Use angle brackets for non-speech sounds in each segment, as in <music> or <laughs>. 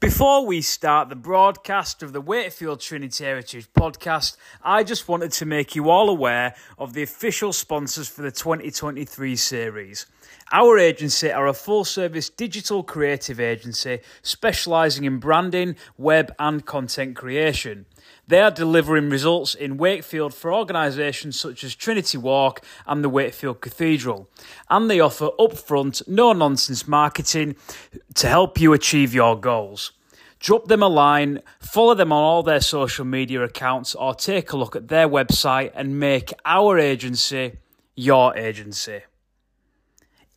Before we start the broadcast of the Wakefield Trinity Heritage podcast, I just wanted to make you all aware of the official sponsors for the 2023 series. Our agency are a full service digital creative agency specialising in branding, web, and content creation. They are delivering results in Wakefield for organisations such as Trinity Walk and the Wakefield Cathedral. And they offer upfront, no nonsense marketing to help you achieve your goals. Drop them a line, follow them on all their social media accounts, or take a look at their website and make our agency your agency.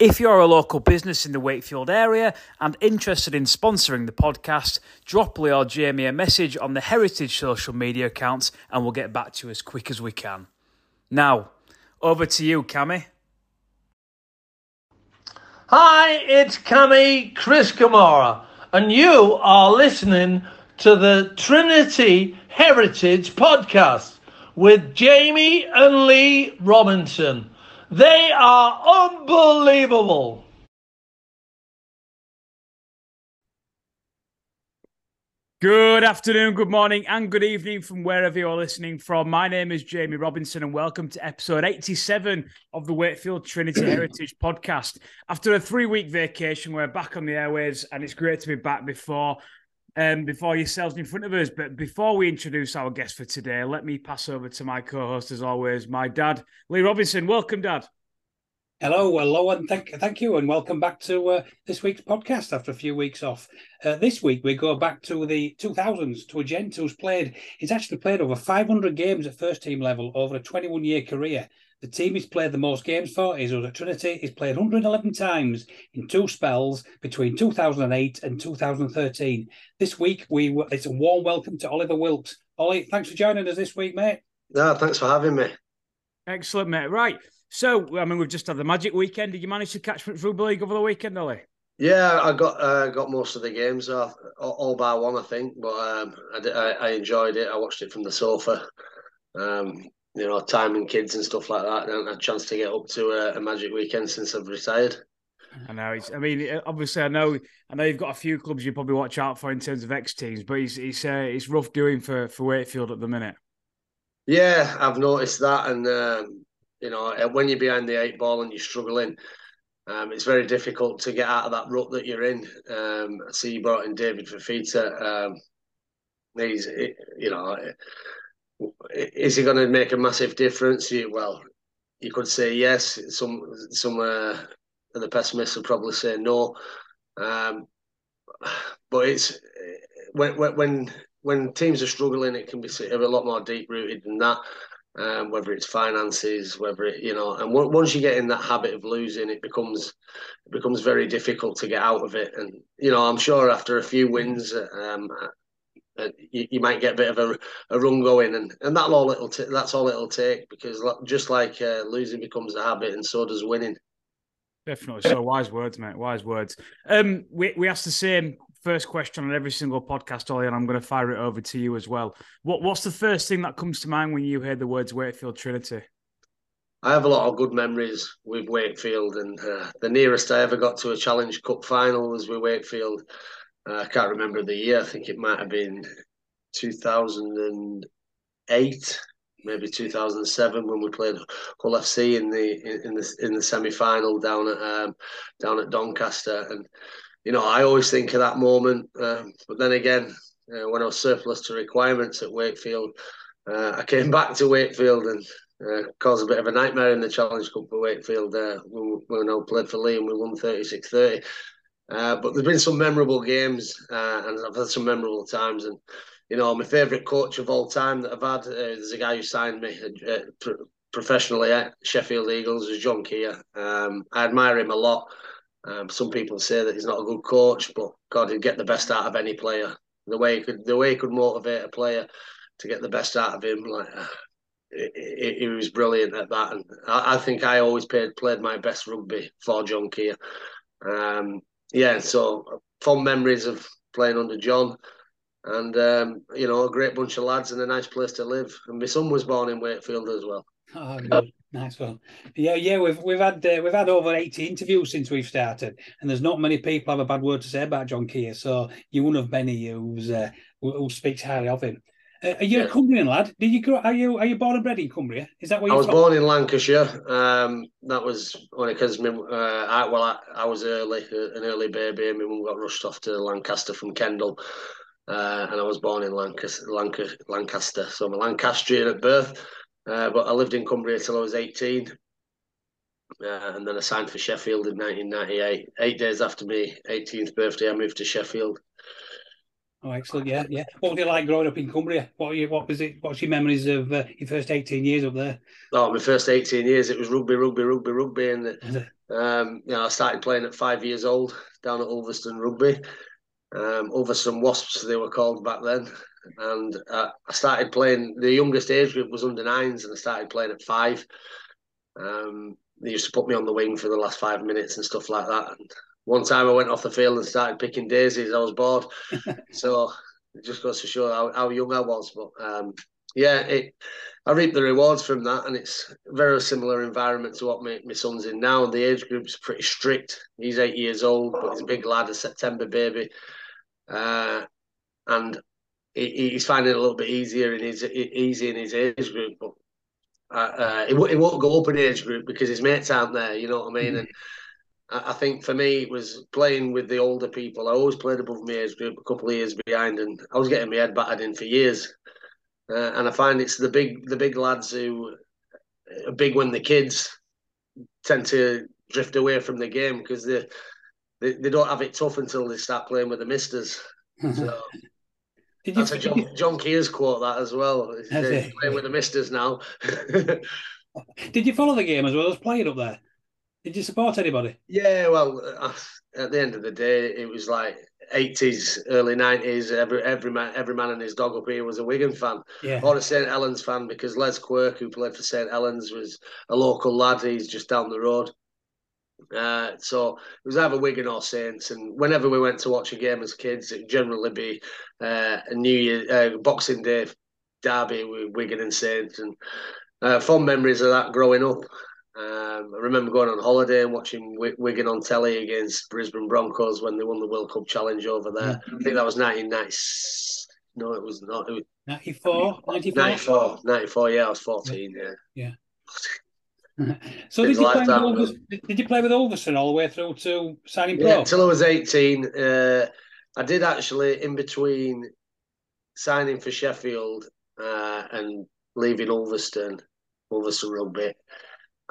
If you're a local business in the Wakefield area and interested in sponsoring the podcast, drop Lee or Jamie a message on the Heritage social media accounts and we'll get back to you as quick as we can. Now, over to you, Cammy. Hi, it's Cammy Chris Kamara, and you are listening to the Trinity Heritage Podcast with Jamie and Lee Robinson. They are unbelievable. Good afternoon, good morning, and good evening from wherever you're listening from. My name is Jamie Robinson, and welcome to episode 87 of the Wakefield Trinity Heritage podcast. After a three week vacation, we're back on the airways, and it's great to be back before. Um, before yourselves in front of us, but before we introduce our guest for today, let me pass over to my co-host, as always, my dad, Lee Robinson. Welcome, Dad. Hello, hello, and thank thank you, and welcome back to uh, this week's podcast after a few weeks off. Uh, this week we go back to the 2000s to a gent who's played. He's actually played over 500 games at first team level over a 21 year career. The team he's played the most games for is at Trinity. He's played 111 times in two spells between 2008 and 2013. This week we it's a warm welcome to Oliver Wilkes. Ollie, thanks for joining us this week, mate. No, thanks for having me. Excellent, mate. Right. So, I mean, we've just had the Magic weekend. Did you manage to catch Football League over the weekend, Ollie? Yeah, I got uh, got most of the games off, all by one, I think. But um, I, did, I, I enjoyed it. I watched it from the sofa. Um, you know, time and kids and stuff like that. I haven't had a chance to get up to a, a Magic weekend since I've retired. I know. It's, I mean, obviously, I know. I know you've got a few clubs you probably watch out for in terms of ex teams, but it's it's uh, it's rough doing for for Wakefield at the minute. Yeah, I've noticed that, and um, you know, when you're behind the eight ball and you're struggling, um, it's very difficult to get out of that rut that you're in. Um, I see you brought in David Fifita. Um, he's, you know, is he going to make a massive difference? Well, you could say yes. Some some uh, of the pessimists would probably say no. Um, but it's when when when teams are struggling, it can be a lot more deep rooted than that um, whether it's finances, whether it, you know, and once you get in that habit of losing, it becomes it becomes very difficult to get out of it. And you know, I'm sure after a few wins, um, uh, you, you, might get a bit of a, a run going, and, and that all it'll t- that's all it'll take because just like uh, losing becomes a habit, and so does winning. Definitely. So wise words, mate. Wise words. Um, we we asked the same first question on every single podcast, Ollie, and I'm going to fire it over to you as well. What What's the first thing that comes to mind when you hear the words Wakefield Trinity? I have a lot of good memories with Wakefield, and uh, the nearest I ever got to a Challenge Cup final was with Wakefield. Uh, I can't remember the year. I think it might have been 2008, maybe 2007 when we played Hull FC in the in, the in the semi final down at um, down at Doncaster, and you know, I always think of that moment. Um, but then again, uh, when I was surplus to requirements at Wakefield, uh, I came <laughs> back to Wakefield and uh, caused a bit of a nightmare in the Challenge Cup for Wakefield when, when I played for Leigh and we won 36 30. Uh, but there's been some memorable games uh, and I've had some memorable times. And, you know, my favourite coach of all time that I've had, uh, there's a guy who signed me professionally at Sheffield Eagles, is John Kear. Um, I admire him a lot. Um, some people say that he's not a good coach, but God, he'd get the best out of any player. The way he could, the way he could motivate a player to get the best out of him, like he, he was brilliant at that. And I, I, think I always played played my best rugby for John Kear. Um, yeah, so fond memories of playing under John, and um, you know, a great bunch of lads and a nice place to live. And my son was born in Wakefield as well. Oh, good. Nice one. Yeah, yeah. We've we've had uh, we've had over eighty interviews since we've started, and there's not many people have a bad word to say about John Kear. So you're one of many who's uh, who, speaks highly of him. Uh, are you yeah. a Cumbrian lad? Did you grow? Are you are you born and bred in Cumbria? Is that where you I was from? born in Lancashire. Um, that was only because uh, I, well, I, I was early, uh, an early baby, and my mum got rushed off to Lancaster from Kendal, uh, and I was born in Lancaster, Lancaster, Lancaster. So I'm a Lancastrian at birth, uh, but I lived in Cumbria till I was 18. Uh, and then I signed for Sheffield in 1998. Eight days after my 18th birthday, I moved to Sheffield. Oh, excellent! Yeah, yeah. What was it like growing up in Cumbria? What you, what was it? What's your memories of uh, your first eighteen years up there? Oh, my first eighteen years, it was rugby, rugby, rugby, rugby, and <laughs> um, you know, I started playing at five years old down at Ulverston Rugby. Um, some Wasps, they were called back then, and uh, I started playing. The youngest age group was under nines, and I started playing at five. Um, they used to put me on the wing for the last five minutes and stuff like that. And one time I went off the field and started picking daisies. I was bored, <laughs> so it just goes to show how, how young I was. But um, yeah, it, I reap the rewards from that, and it's very similar environment to what my, my son's in now. The age group's pretty strict. He's eight years old, but he's a big lad, a September baby, uh, and he, he's finding it a little bit easier in his easy in his age group. But uh, uh, it, it won't go up in age group because his mates aren't there. You know what I mean? Mm-hmm. And I think for me, it was playing with the older people. I always played above my age group, a couple of years behind, and I was getting my head battered in for years. Uh, and I find it's the big, the big lads who are big when the kids tend to drift away from the game because they, they, they don't have it tough until they start playing with the misters. So. <laughs> Did That's you, a John, John quote that as well. Playing with the misters now. <laughs> did you follow the game as well as playing up there? Did you support anybody? Yeah, well, uh, at the end of the day, it was like eighties, early nineties. Every every man, every man and his dog up here was a Wigan fan, yeah. or a St Helens fan because Les Quirk, who played for St Helens, was a local lad. He's just down the road. Uh, so it was either Wigan or Saints, and whenever we went to watch a game as kids, it generally be uh, a New Year, uh, Boxing Day derby with Wigan and Saints, and uh, fond memories of that growing up. Um, I remember going on holiday and watching Wigan on telly against Brisbane Broncos when they won the World Club Challenge over there. Mm-hmm. I think that was 1990. No, it was not. It was 94, 94? 94, 94, yeah, I was 14, yeah. Yeah. <laughs> so did you, play with did you play with Ulverston all the way through to signing pro? Yeah, until I was 18. Uh, I did actually, in between signing for Sheffield uh, and leaving Ulverston, Ulverston Rugby,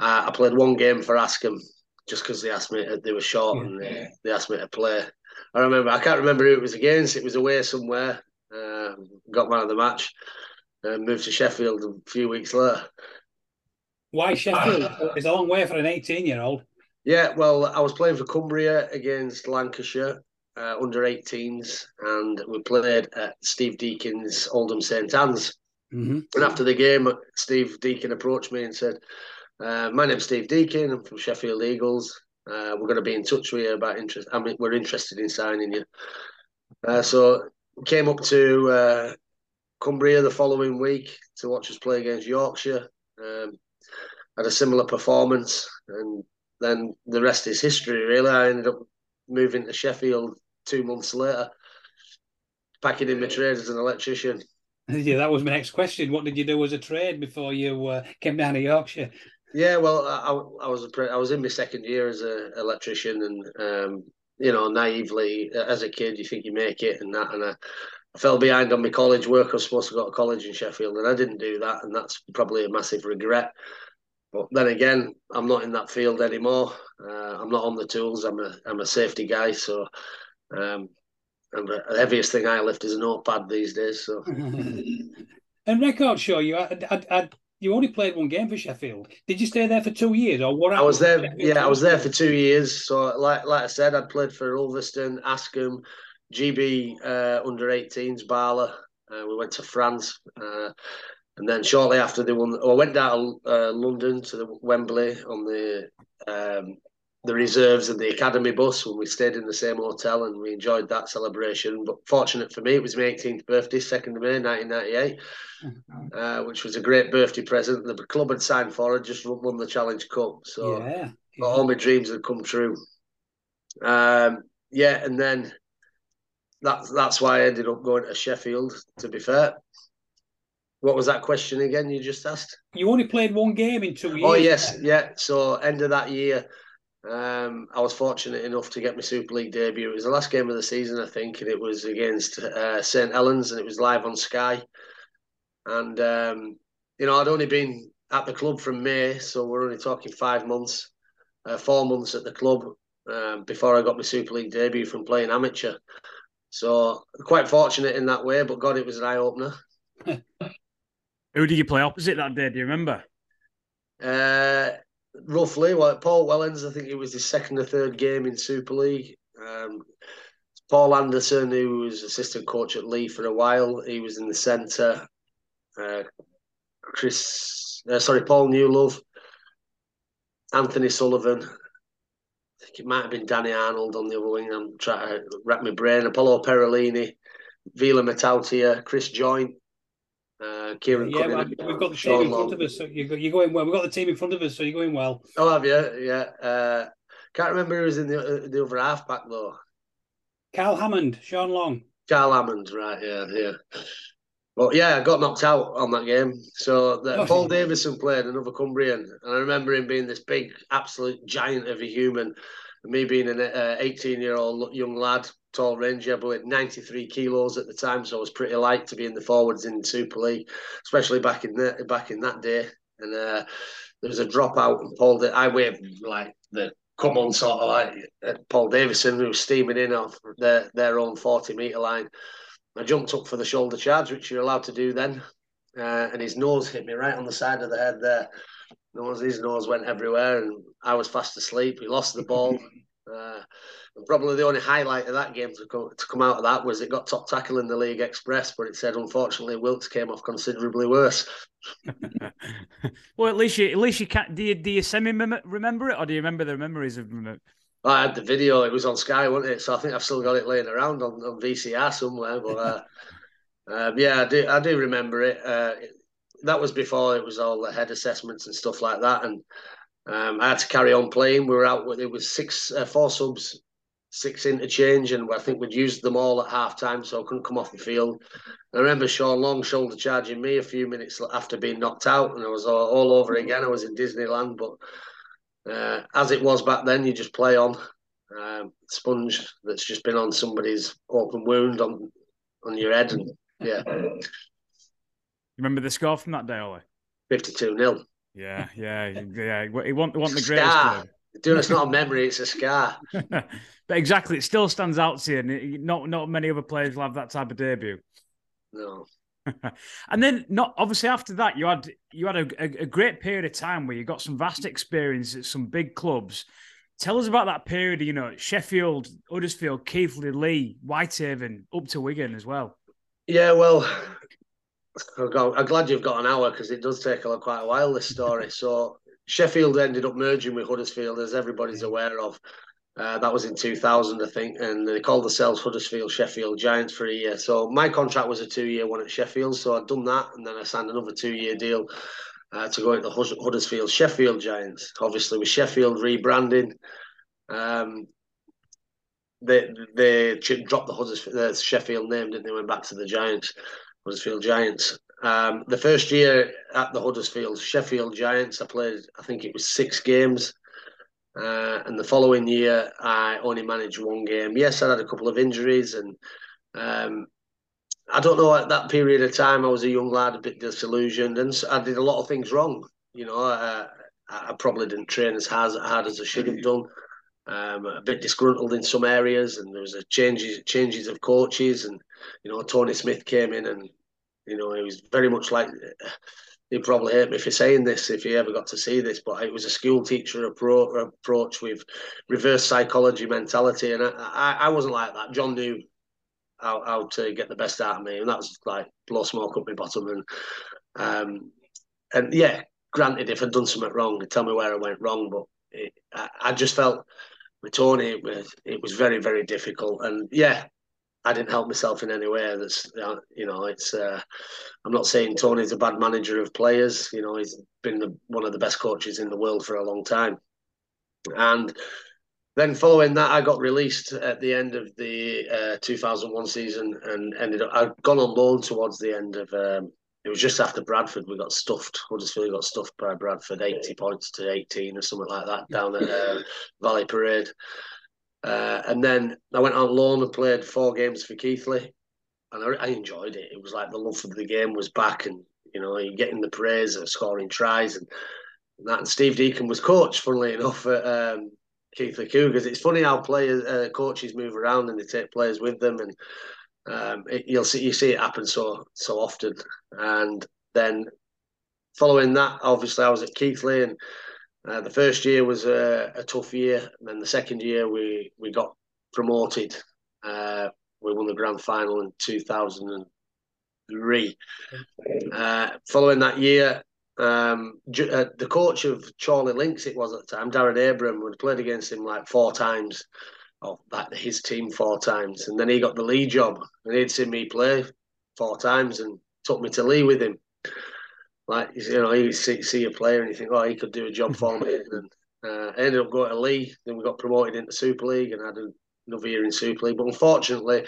uh, I played one game for Askam just because they asked me. To, they were short yeah. and they, they, asked me to play. I remember. I can't remember who it was against. It was away somewhere. Uh, got man of the match. and moved to Sheffield a few weeks later. Why Sheffield? it's a long way for an 18 year old. Yeah, well, I was playing for Cumbria against Lancashire uh, under 18s, and we played at Steve Deacon's Oldham St Anne's. Mm-hmm. And after the game, Steve Deacon approached me and said, uh, my name's Steve Deacon. I'm from Sheffield Eagles. Uh, we're going to be in touch with you about interest. I mean, we're interested in signing you. Uh, so came up to uh, Cumbria the following week to watch us play against Yorkshire. Um, had a similar performance, and then the rest is history. Really, I ended up moving to Sheffield two months later, packing in my trade as an electrician. <laughs> Yeah, that was my next question. What did you do as a trade before you uh, came down to Yorkshire? Yeah, well, I, I was a, I was in my second year as an electrician, and um, you know, naively as a kid, you think you make it and that, and I, I fell behind on my college work. I was supposed to go to college in Sheffield, and I didn't do that, and that's probably a massive regret. But then again, I'm not in that field anymore. Uh, I'm not on the tools. I'm a I'm a safety guy, so um, and the heaviest thing I lift is a notepad these days. So. <laughs> and records show you I, I, I you only played one game for Sheffield. Did you stay there for two years, or what? I was there. Yeah, I was there for two years. So, like like I said, I'd played for Ulverston, Askam, GB uh, under 18s, BARLA. Uh, we went to France, uh, and then shortly after they won, I went down to uh, London to the Wembley on the um, the reserves and the academy bus when we stayed in the same hotel and we enjoyed that celebration. But fortunate for me, it was my 18th birthday, 2nd of May 1998, uh, which was a great birthday present. The club had signed for it, just won the Challenge Cup. So yeah, yeah. all my dreams had come true. Um, yeah, and then that's that's why I ended up going to Sheffield. To be fair, what was that question again? You just asked. You only played one game in two years. Oh yes, yeah. So end of that year, um, I was fortunate enough to get my Super League debut. It was the last game of the season, I think, and it was against uh, St Helens, and it was live on Sky. And um, you know, I'd only been at the club from May, so we're only talking five months, uh, four months at the club um, before I got my Super League debut from playing amateur. So quite fortunate in that way, but God, it was an eye opener. <laughs> Who did you play opposite that day? Do you remember? Uh, roughly, Paul Wellens. I think it was his second or third game in Super League. Um, Paul Anderson, who was assistant coach at Leigh for a while, he was in the centre. Uh, Chris, uh, sorry, Paul Newlove, Anthony Sullivan, I think it might have been Danny Arnold on the other wing. I'm trying to wrap my brain. Apollo Perelini, Vila Matautia, Chris Joynt, uh, Kieran. Yeah, well, we've got the team in front of us, so you're, you're going well. We've got the team in front of us, so you're going well. Oh, have you? Yeah. Uh, can't remember who was in the uh, the other half back though. Karle Hammond, Sean Long. Karle Hammond, right? Yeah, yeah. But yeah, I got knocked out on that game. So the, oh, Paul Davidson played another Cumbrian, and I remember him being this big, absolute giant of a human. And me being an 18 uh, year old young lad, tall ranger, but 93 kilos at the time, so I was pretty light to be in the forwards in Super League, especially back in the, back in that day. And uh, there was a dropout, and Paul, I waved like the come on sort of like uh, Paul Davidson, who was steaming in off their their own 40 meter line I jumped up for the shoulder charge, which you're allowed to do then, uh, and his nose hit me right on the side of the head there. His nose went everywhere, and I was fast asleep. He lost the ball. Uh, and probably the only highlight of that game to come, to come out of that was it got top tackle in the League Express, but it said unfortunately Wilkes came off considerably worse. <laughs> well, at least you at least you can't. Do you do you semi remember it, or do you remember the memories of? I had the video. It was on Sky, wasn't it? So I think I've still got it laying around on, on VCR somewhere. But uh, <laughs> um, yeah, I do. I do remember it. Uh, that was before it was all the head assessments and stuff like that. And um, I had to carry on playing. We were out with it was six, uh, four subs, six interchange, and I think we'd used them all at half time, so I couldn't come off the field. I remember Sean Long shoulder charging me a few minutes after being knocked out, and I was all, all over again. I was in Disneyland, but uh, as it was back then, you just play on um, sponge that's just been on somebody's open wound on on your head, and yeah. You remember the score from that day, Ollie? Fifty-two 0 Yeah, yeah, yeah. He want, want the greatest. Dude, it's not a <laughs> memory; it's a scar. <laughs> but exactly, it still stands out to you. And not not many other players will have that type of debut. No. <laughs> and then, not obviously after that, you had you had a, a, a, great period of time where you got some vast experience at some big clubs. Tell us about that period. You know, Sheffield, Huddersfield, Keighley, Leigh, Whitehaven, up to Wigan as well. Yeah, well, <sighs> I'm glad you've got an hour because it does take a, quite a while. This story. so Sheffield ended up merging with Huddersfield, as everybody's aware of. Uh, that was in 2000, I think, and they called themselves Huddersfield Sheffield Giants for a year. So my contract was a two-year one at Sheffield, so I'd done that, and then I signed another two-year deal uh, to go into Huddersfield Sheffield Giants. Obviously, with Sheffield rebranding, um, they they dropped the Huddersfield the Sheffield name, didn't they? Went back to the Giants, Huddersfield Giants. Um, the first year at the Huddersfield Sheffield Giants, I played. I think it was six games. Uh, and the following year, I only managed one game. Yes, I had a couple of injuries, and um, I don't know. At that period of time, I was a young lad, a bit disillusioned, and I did a lot of things wrong. You know, uh, I probably didn't train as hard, hard as I should have done. Um, a bit disgruntled in some areas, and there was a changes changes of coaches, and you know, Tony Smith came in, and you know, he was very much like he'd probably hate me for saying this if he ever got to see this, but it was a school teacher approach with reverse psychology mentality, and I, I, wasn't like that. John knew how, how to get the best out of me, and that was like blow smoke up my bottom, and um, and yeah, granted, if I'd done something wrong, tell me where I went wrong, but it, I, I, just felt with Tony, it was, it was very, very difficult. And yeah, I didn't help myself in any way. That's you know, it's. Uh, I'm not saying Tony's a bad manager of players. You know, he's been the, one of the best coaches in the world for a long time. And then following that, I got released at the end of the uh, 2001 season and ended up. I'd gone on loan towards the end of. Um, it was just after Bradford. We got stuffed. Huddersfield got stuffed by Bradford, 80 points to 18 or something like that down at uh, <laughs> Valley Parade. Uh, and then I went on loan and played four games for Keighley, and I, I, enjoyed it. It was like the love for the game was back, and you know, you're getting the praise of scoring tries and, and that. And Steve Deacon was coach, funnily enough, at um, Keighley Cougars. It's funny how players, uh, coaches move around and they take players with them, and um, it, you'll see you see it happen so so often. And then following that, obviously, I was at Keighley and uh, the first year was a, a, tough year, and then the second year we we got promoted. Uh, we won the grand final in 2003. Uh, following that year, um, uh, the coach of Chorley Lynx, it was at the time, Darren Abram, had played against him like four times, or that his team four times, and then he got the lead job, and he'd seen me play four times and took me to Leigh with him like you know, you see, see a player and you think, oh, he could do a job for me. <laughs> And uh, I ended up going to Leigh. Then we got promoted into Super League and had another year in Super League. But unfortunately,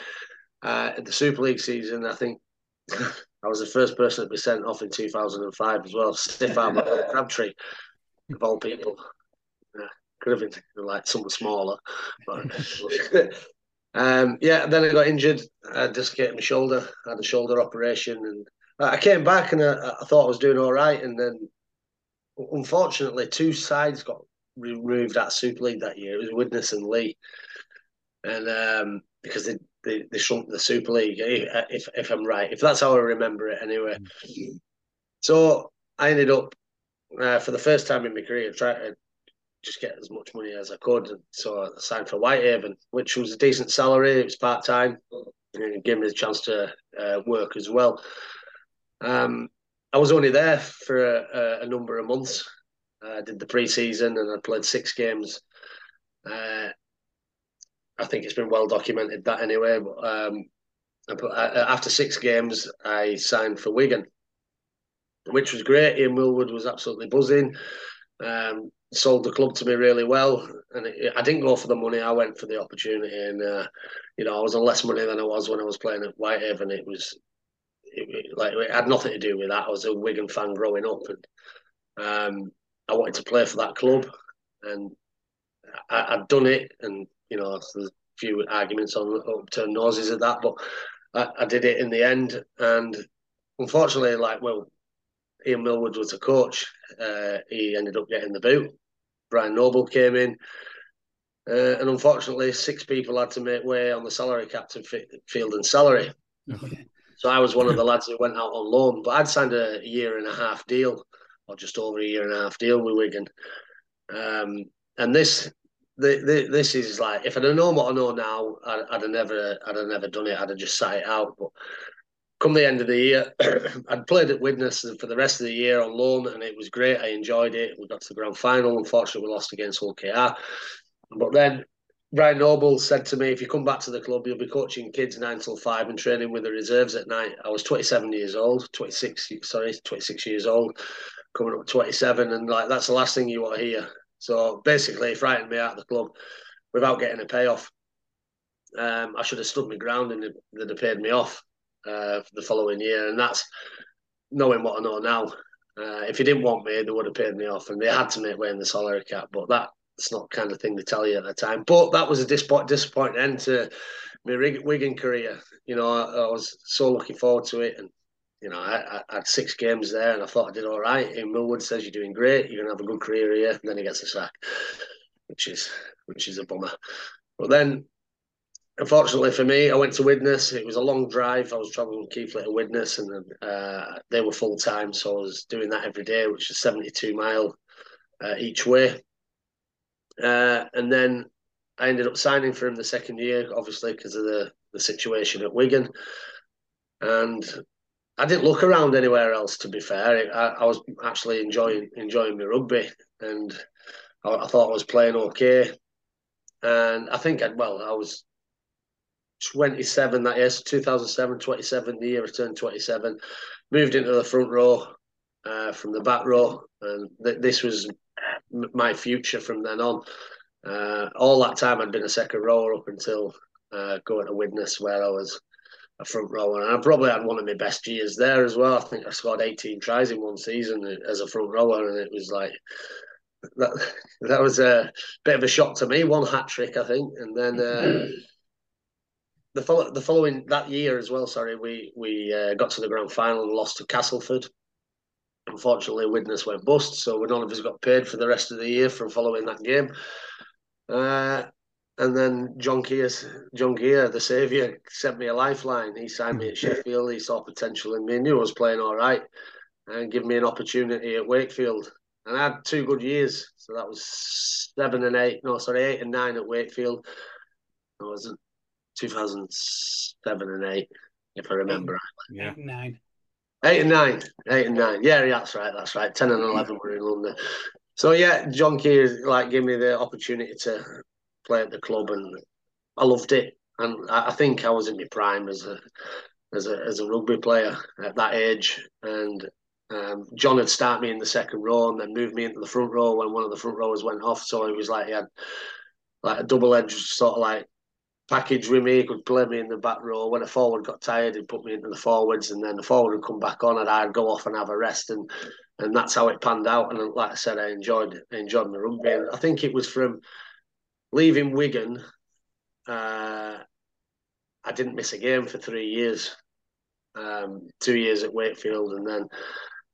uh, at the Super League season, I think <laughs> I was the first person to be sent off in 2005 as well. Stiff arm Crabtree, of all people. Uh, could have been like someone smaller, but. <laughs> um, yeah, then I got injured. I dislocated my shoulder. I had a shoulder operation, and I came back and I, I, thought I was doing all right, and then unfortunately, two sides got removed at Super League that year. It was Widnes and Leigh, and um, because they, they, they shrunk the Super League, if if I'm right, if that's how I remember it, anyway. So I ended up uh, for the first time in my career trying to just get as much money as I could. And so I signed for Whitehaven, which was a decent salary. It was part time, and it gave me the chance to uh, work as well. Um, I was only there for a, a number of months. I did the pre-season and I played six games. Uh, I think it's been well documented that anyway. But um, after six games, I signed for Wigan, which was great. Ian Millward was absolutely buzzing. Um, sold the club to me really well, and it, I didn't go for the money. I went for the opportunity, and uh, you know I was on less money than I was when I was playing at Whitehaven. It was it, like it had nothing to do with that. I was a Wigan fan growing up, and um, I wanted to play for that club, and I, had done it. And you know, there's a few arguments on upturned noses at that, but I, I, did it in the end. And unfortunately, like well, Ian Millward was a coach. Uh, he ended up getting the boot. Brian Noble came in. Uh, and unfortunately, six people had to make way on the salary cap to field and salary. Okay. So I was one of the <laughs> lads that went out on loan, but I'd signed a year and a half deal, or just over a year and a half deal with Wigan. Um, and this, the, the, this is like if I'd have known what I know now, I'd, I'd have never, I'd have never done it. I'd have just sat it out. But come the end of the year, <clears throat> I'd played at Widnes for the rest of the year on loan, and it was great. I enjoyed it. We got to the grand final. Unfortunately, we lost against Hull KR. But then Brian Noble said to me, if you come back to the club, you'll be coaching kids nine till five and training with the reserves at night. I was 27 years old, 26, sorry, 26 years old, coming up 27. And like, that's the last thing you want to hear. So basically, frightened me out of the club without getting a payoff. Um, I should have stood my ground and they'd have paid me off uh, the following year. And that's knowing what I know now. Uh, if he didn't want me, they would have paid me off, and they had to make way in the salary cap. But that it's not kind of thing to tell you at the time. But that was a disappoint, disappointing end to my Wigan career. You know, I, I, was so looking forward to it, and you know, I, I, had six games there, and I thought I did all right. And Millward says you're doing great, you're gonna have a good career here, and then he gets a sack, which is which is a bummer. But then. Unfortunately for me, I went to Widnes. It was a long drive. I was traveling Keighley to Widnes, and uh, they were full time, so I was doing that every day, which is 72 mile uh, each way. Uh, and then I ended up signing for him the second year, obviously because of the the situation at Wigan. And I didn't look around anywhere else. To be fair, I, I was actually enjoying enjoying my rugby, and I, I thought I was playing okay, and I think I'd well, I was 27 that year, so 2007, 27, the year I turned 27. Moved into the front row uh, from the back row, and th- this was my future from then on. Uh, all that time I'd been a second rower up until uh, going to Widnes, where I was a front rower, and I probably had one of my best years there as well. I think I scored 18 tries in one season as a front rower, and it was like that. <laughs> That was a bit of a shock to me. One hat trick, I think, and then. Uh, the, follow, the following that year as well, sorry, we we uh, got to the grand final and lost to Castleford. Unfortunately, Widnes went bust, so none of us got paid for the rest of the year from following that game. Uh, and then John Kear's, John Kear, the saviour, sent me a lifeline. He signed me at Sheffield. He saw potential in me, knew I was playing all right, and gave me an opportunity at Wakefield. And I had two good years. So that was seven and eight, no, sorry, eight and nine at Wakefield. I was 2007 and eight, if I remember. Yeah, eight nine. Eight and nine, eight and nine. Yeah, that's right. That's right. Ten and eleven were in London. So yeah, John Kear like gave me the opportunity to play at the club, and I loved it. And I think I was in my prime as a as a as a rugby player at that age. And um, John had started me in the second row and then moved me into the front row when one of the front rowers went off. So it was like he had like a double edged sort of like package with me. He could play me in the back row. When a forward got tired, he'd put me into the forwards, and then the forward would come back on, and I'd go off and have a rest. And and that's how it panned out. And like I said, I enjoyed I enjoyed my rugby. And I think it was from leaving Wigan. Uh, I didn't miss a game for three years. Um, two years at Wakefield, and then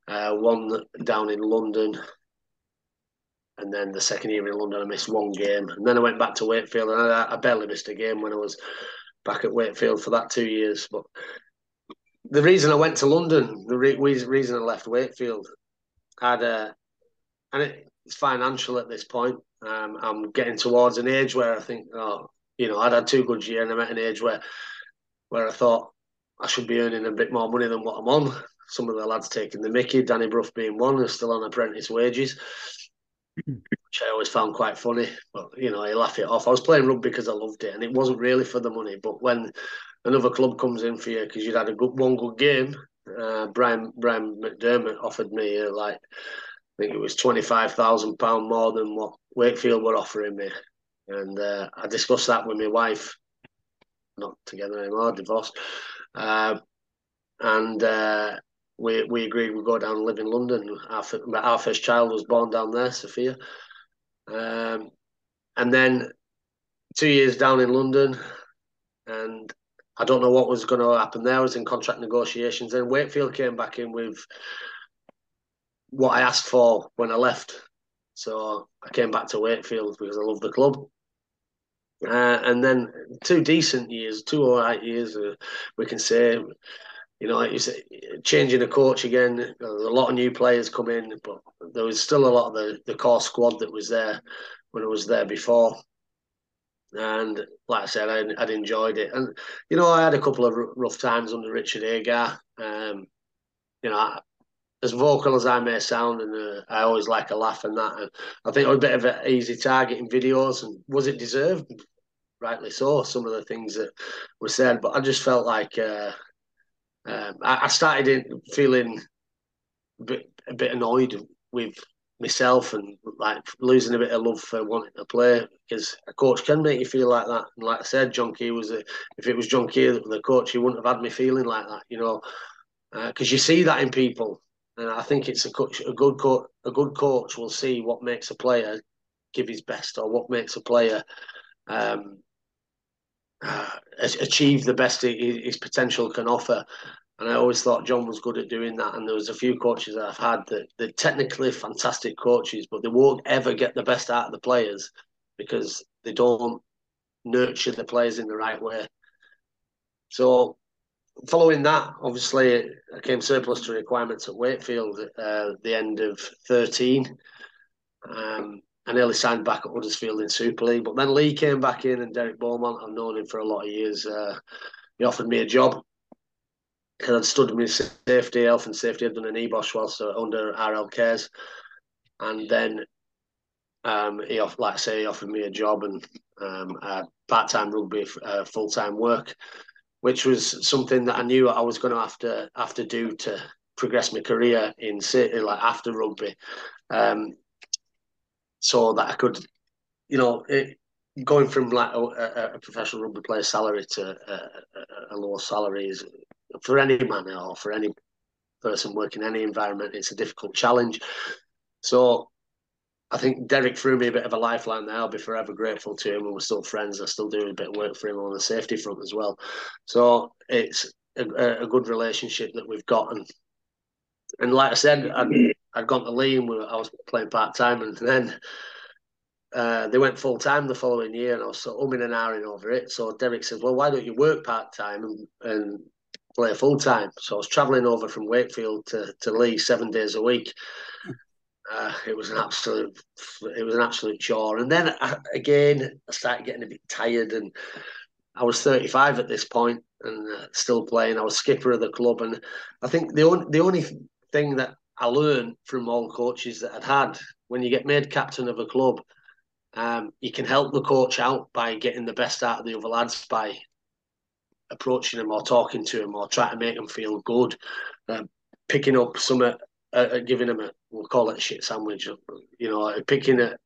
uh, one down in London, and then the second year in London, I missed one game, and then I went back to Wakefield, and I, I barely missed a game when I was back at Wakefield for that two years. But the reason I went to London, the re- reason I left Wakefield, had a, and it, it's financial at this point. Um, I'm getting towards an age where I think, oh, you know, I'd had two good years, and I'm at an age where, where I thought I should be earning a bit more money than what I'm on. Some of the lads taking the Mickey, Danny Brough being one, are still on apprentice wages which I always found quite funny. But you know, I laugh it off. I was playing rugby because I loved it, and it wasn't really for the money. But when another club comes in for you because you'd had a good one good game, uh, Brian Brian McDermott offered me uh, like I think it was twenty five thousand pound more than what Wakefield were offering me, and uh, I discussed that with my wife. Not together anymore, divorced. Uh, and uh, we we agreed we'd go down and live in London. Our, our first child was born down there, Sophia. Um, and then two years down in London, and I don't know what was going to happen there. I was in contract negotiations. Then Wakefield came back in with what I asked for when I left. So I came back to Wakefield because I love the club. Uh, and then two decent years, two all right years, uh, we can say you know, it's changing the coach again. A lot of new players come in, but there was still a lot of the, the core squad that was there when I was there before. And like I said, I, would enjoyed it. And, you know, I had a couple of rough times under Richard Agar. Um, you know, as vocal as I may sound, and uh, I always like a laugh and that. And I think I a bit of an easy target in videos. And was it deserved? Rightly so, some of the things that were said. But I just felt like. Uh, um, I, I, started in feeling a bit, a bit annoyed with myself and like losing a bit of love for wanting to play because a coach can make you feel like that. And like I said, John Kear was a, if it was John Kear the coach, he wouldn't have had me feeling like that, you know, because uh, you see that in people. And I think it's a coach, a good coach, a good coach will see what makes a player give his best or what makes a player um, uh, <sighs> achieve the best his potential can offer. And I always thought John was good at doing that. And there was a few coaches I've had that they're technically fantastic coaches, but they won't ever get the best out of the players because they don't nurture the players in the right way. So following that, obviously, I came surplus to requirements at Wakefield at uh, the end of 13. Um, I nearly signed back at Huddersfield in Super League, but then Leigh came back in and Derek Beaumont, I've known him for a lot of years. Uh, he offered me a job because I'd stood with safety, health and safety. I'd done a NEBOSH whilst under RL Cares. And then um, he off, like I say, he offered me a job and um, part time rugby, uh, full time work, which was something that I knew I was going to have to have to do to progress my career in city, like after rugby, um, so that I could, you know, it, going from like a, a, professional rugby player salary to a, a, a lower salary is for any man or for any person working in any environment, it's a difficult challenge. So I think Derek threw me a bit of a lifeline there. I'll be forever grateful to him, and we're still friends. I still do a bit of work for him on the safety front as well. So it's a, a good relationship that we've got, and and like I said, I'd, I'd gone to Leigh and I was playing part time, and then uh, they went full time the following year, and I was sort of umming and ahhing over it. So Derek said, "Well, why don't you work part time and, and play full time?" So I was travelling over from Wakefield to to Leigh seven days a week <laughs> uh, it was an absolute, it was an absolute chore. And then I, again, I started getting a bit tired, and I was 35 at this point and uh, still playing. I was skipper of the club, and I think the only the only thing that I learned from all coaches that I'd had when you get made captain of a club, um, you can help the coach out by getting the best out of the other lads by approaching them or talking to them or trying to make them feel good, uh, picking up some uh, giving them a we'll call it a shit sandwich. You know, picking it,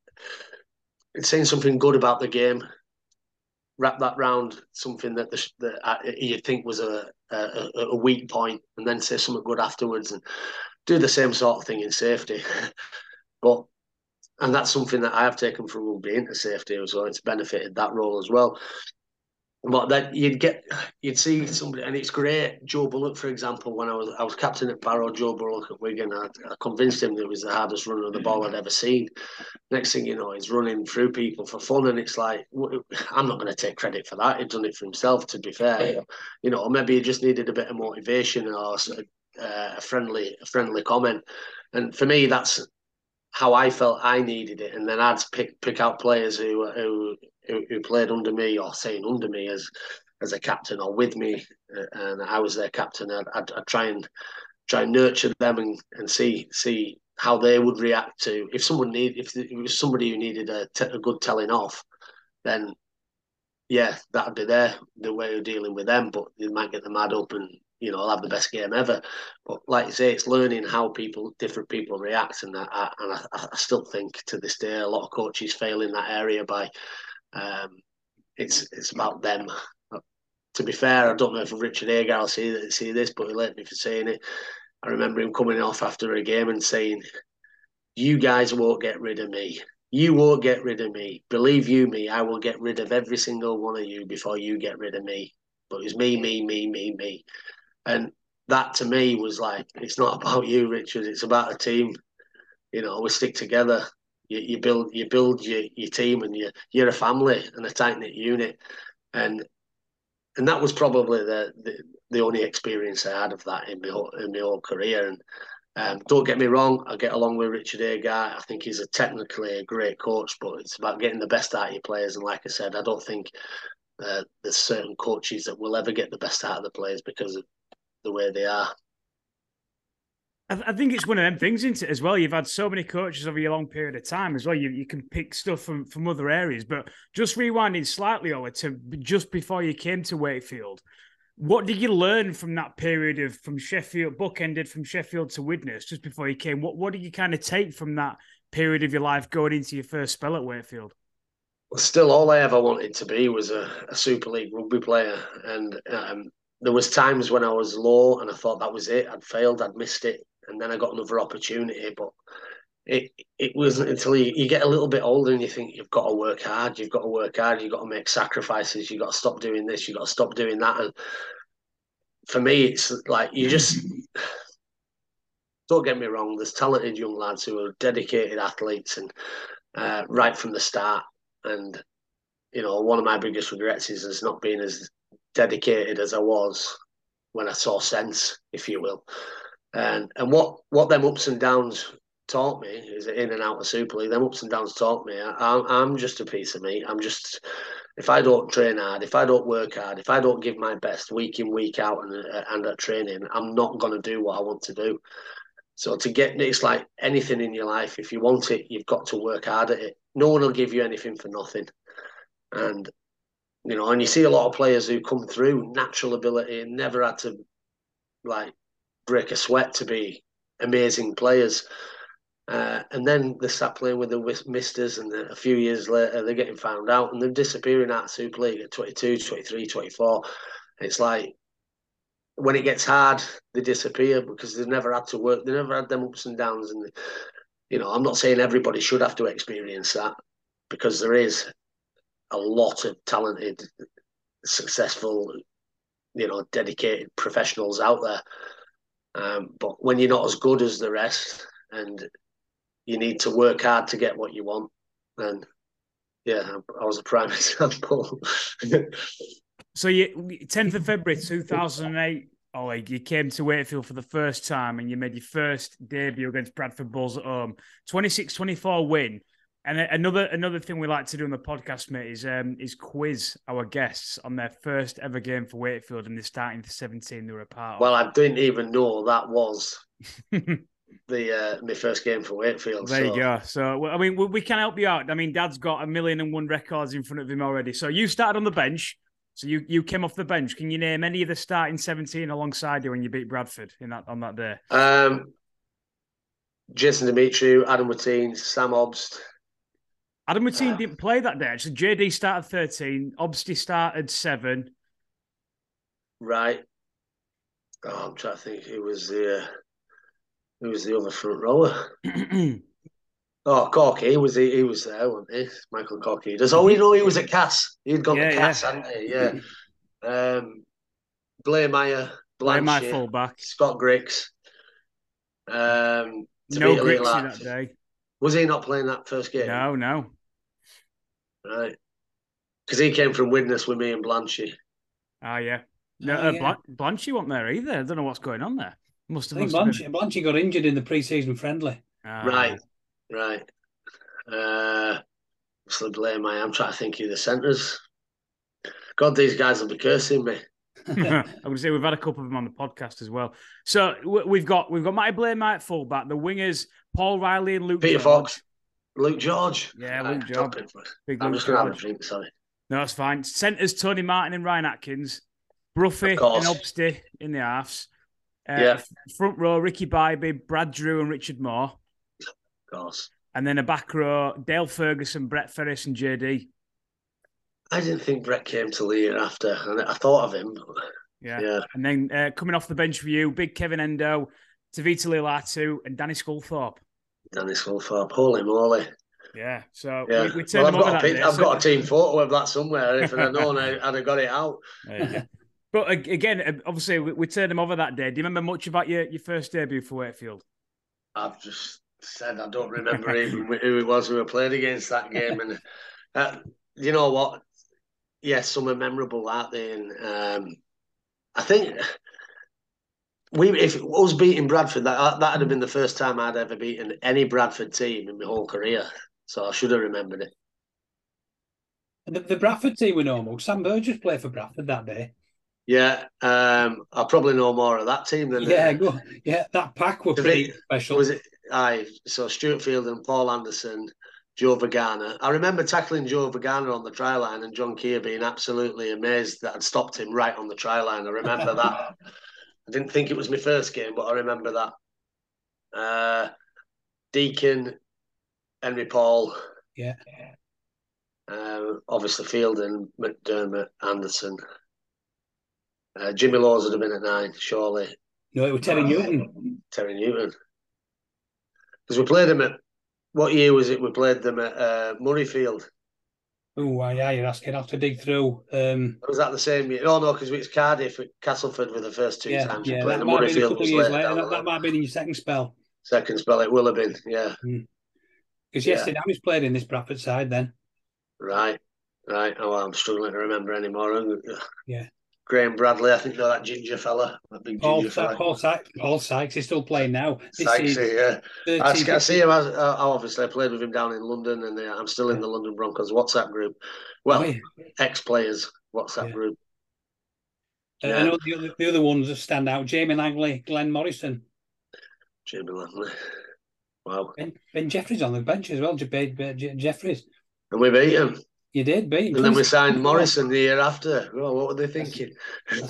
saying something good about the game, wrap that round something that the, that you think was a, a, a weak point, and then say something good afterwards, and do the same sort of thing in safety. <laughs> but and that's something that I have taken from rugby into safety as well. It's benefited that role as well. But then you'd get, you'd see somebody, and it's great. Joe Bullock, for example, when I was I was captain at Barrow, Joe Bullock at Wigan, I, I convinced him that he was the hardest runner of the ball I'd ever seen. Next thing you know, he's running through people for fun, and it's like I'm not going to take credit for that. He'd done it for himself, to be fair. You know, or maybe he just needed a bit of motivation or uh, a friendly, a friendly comment. And for me, that's how I felt I needed it, and then I'd pick pick out players who who who, played under me or saying under me as as a captain or with me, uh, and I was their captain. I'd, I'd, I'd, try and try and nurture them and, and see see how they would react to if someone need if it was somebody who needed a, a good telling off, then yeah, that'd be their the way of dealing with them. But you might get them mad up and you know, I'll have the best game ever. But like you say, it's learning how people, different people react, and I, and I, I still think to this day a lot of coaches fail in that area by um, it's it's about them. To be fair, I don't know if Richard Agar will see see this, but he let me for saying it. I remember him coming off after a game and saying, "You guys won't get rid of me. You won't get rid of me. Believe you me, I will get rid of every single one of you before you get rid of me." But it's me, me, me, me, me, and that to me was like, it's not about you, Richard. It's about a team. You know, we stick together you, you build you build your, your team and you you're a family and a tight knit unit, and and that was probably the, the, the only experience I had of that in my whole, in my whole career. And um, don't get me wrong, I get along with Richard Agar. I think he's a technically a great coach, but it's about getting the best out of your players. And like I said, I don't think uh, there's certain coaches that will ever get the best out of the players because of the way they are. I, think it's one of them things, isn't it, as well? You've had so many coaches over a long period of time as well. You, you can pick stuff from, from other areas. But just rewinding slightly over to just before you came to Wakefield, what did you learn from that period of from Sheffield, bookended from Sheffield to Widnes, just before you came? What what did you kind of take from that period of your life going into your first spell at Wakefield? Well, still, all I ever wanted to be was a, a Super League rugby player, and um, there was times when I was low and I thought that was it. I'd failed, I'd missed it, and then I got another opportunity. But it it wasn't until you, you get a little bit older and you think you've got to work hard, you've got to work hard, you've got to make sacrifices, you've got to stop doing this, you've got to stop doing that. And for me, it's like you just don't get me wrong. There's talented young lads who are dedicated athletes and uh, right from the start. And you know, one of my biggest regrets is as not being as dedicated as I was when I saw sense, if you will. And and what what them ups and downs taught me is in and out of Super League. Them ups and downs taught me. I, I'm just a piece of meat. I'm just if I don't train hard, if I don't work hard, if I don't give my best week in week out and and at training, I'm not going to do what I want to do. So to get it's like anything in your life. If you want it, you've got to work hard at it. No one will give you anything for nothing. And you know, and you see a lot of players who come through natural ability and never had to like break a sweat to be amazing players. Uh, and then they start playing with the misters, and a few years later, they're getting found out and they're disappearing out of Super League at 22, 23, 24. It's like when it gets hard, they disappear because they've never had to work, they never had them ups and downs. And, you know, I'm not saying everybody should have to experience that because there is a lot of talented, successful, you know, dedicated professionals out there. Um, but when you're not as good as the rest and you need to work hard to get what you want, then yeah, I was a prime <laughs> example. so you 10th of February 2008, Ollie, you came to Wakefield for the first time and you made your first debut against Bradford Bulls at home. 26-24 win. And another another thing we like to do on the podcast, mate, is um, is quiz our guests on their first ever game for Wakefield and they're starting the 17 they were a part of. Well, I didn't even know that was <laughs> the uh, my first game for Wakefield. There so. you go. So I mean, we, we, can help you out. I mean, Dad's got a million and one records in front of him already. So you started on the bench. So you you came off the bench. Can you name any of the starting 17 alongside you when you beat Bradford in that on that day? Um, Jason Demetriou, Adam Watene, Sam Obst. Adam Watene didn't play that day. Actually, JD started 13. Obsty started seven. Right. Oh, I'm trying to think who was the uh, who was the other front rower. <clears throat> oh, Corky, he was he, he was there, wasn't he? Michael Corky. Does oh, you know he was at Cass. He'd gone yeah, to Cass, yeah. hadn't he? Yeah. um, Blaymire, Blair Meyer fullback, Scott Grix. Um, no Grix that day. Was he not playing that first game? No, no. Right. Because he came from Widnes with me and Blanchy. Ah, yeah. No, oh, uh, yeah. Blanchy wasn't there either. I don't know what's going on there. Must have. I think Blanchy, been... Blanchy got injured in the pre-season friendly. Ah. Right, right. Uh, so blame I. I'm trying to think of the centres. God, these guys will be cursing me. <laughs> <laughs> I'm going to say we've had a couple of them on the podcast as well. So we've got we've got Matty Blaymire fullback, the wingers Paul Riley and Luke Peter George. Fox, Luke George. Yeah, Luke George. Big I'm Luke just going to have a drink. Sorry. No, that's fine. Centres Tony Martin and Ryan Atkins, Bruffy and Obsty in the halves. Uh, yeah. Front row Ricky Bibey, Brad Drew, and Richard Moore. Of course. And then a back row Dale Ferguson, Brett Ferres, and JD. I didn't think Brett came to the year after, I thought of him. Yeah. yeah. And then uh, coming off the bench for you, big Kevin Endo, Tevita Leo-Latu, and Danny Sculthorpe. Danny Sculthorpe, holy moly. Yeah, so yeah. we, we turned well, I've, got a, I've got a team photo of that somewhere. If I'd known, I'd have got it out. but again, obviously, we, we, turned him over that day. Do you remember much about your, your first debut for Wakefield? I've just said I don't remember even who it was we were playing against that game. And uh, you know what? Yes, some are memorable, aren't they? And um, I think we if it was beating Bradford, that that'd have been the first time I'd ever beaten any Bradford team in my whole career. So I should have remembered it. The, the Bradford team were normal. Sam Burgess played for Bradford that day. Yeah, um, I probably know more of that team than yeah, go, yeah. That pack were pretty it, special. Was it? Aye, so Stuart Fielden and Paul Anderson, Joe Vagana. I remember tackling Joe Vagana on the try line and John Kear being absolutely amazed that I'd stopped him right on the try line. I remember that. <laughs> I didn't think it was my first game, but I remember that. Uh, Deacon, Henry Paul. Yeah. Uh, obviously, Fielding, McDermott, Anderson. Uh, Jimmy Laws would have been at nine, surely. No, it was Terry Newton. Terry Newton. Because we played them at, what year was it? We played them at uh, Murrayfield. Oh, yeah, you're asking. I have to dig through. Um, was that the same year? Oh, no, because it's Cardiff, Castleford were the first two yeah, times yeah. That, might have been a couple of years later. That, that, might have been in your second spell. Second spell, it will have been, yeah. Because mm. yesterday I was played in this Bradford side then. Right, right. Oh, I'm struggling to remember anymore. Yeah. Graham Bradley, I think you know that ginger fella, that big Paul, ginger fella. Paul, Sykes, Paul Sykes is still playing now. Sykes, yeah. I, I, see him. As, uh, obviously, I played with him down in London, and uh, I'm still in the London Broncos WhatsApp group. Well, oh, yeah. ex-players WhatsApp yeah. group. Uh, yeah. I know the other, the other ones that stand out: Jamie Langley, Glenn Morrison. Jamie Langley. Wow. Ben, ben Jeffries on the bench as well. Ben, ben Jeffries. And we beat him. You did beat. And then we signed Morrison the year after. Well, what were they thinking?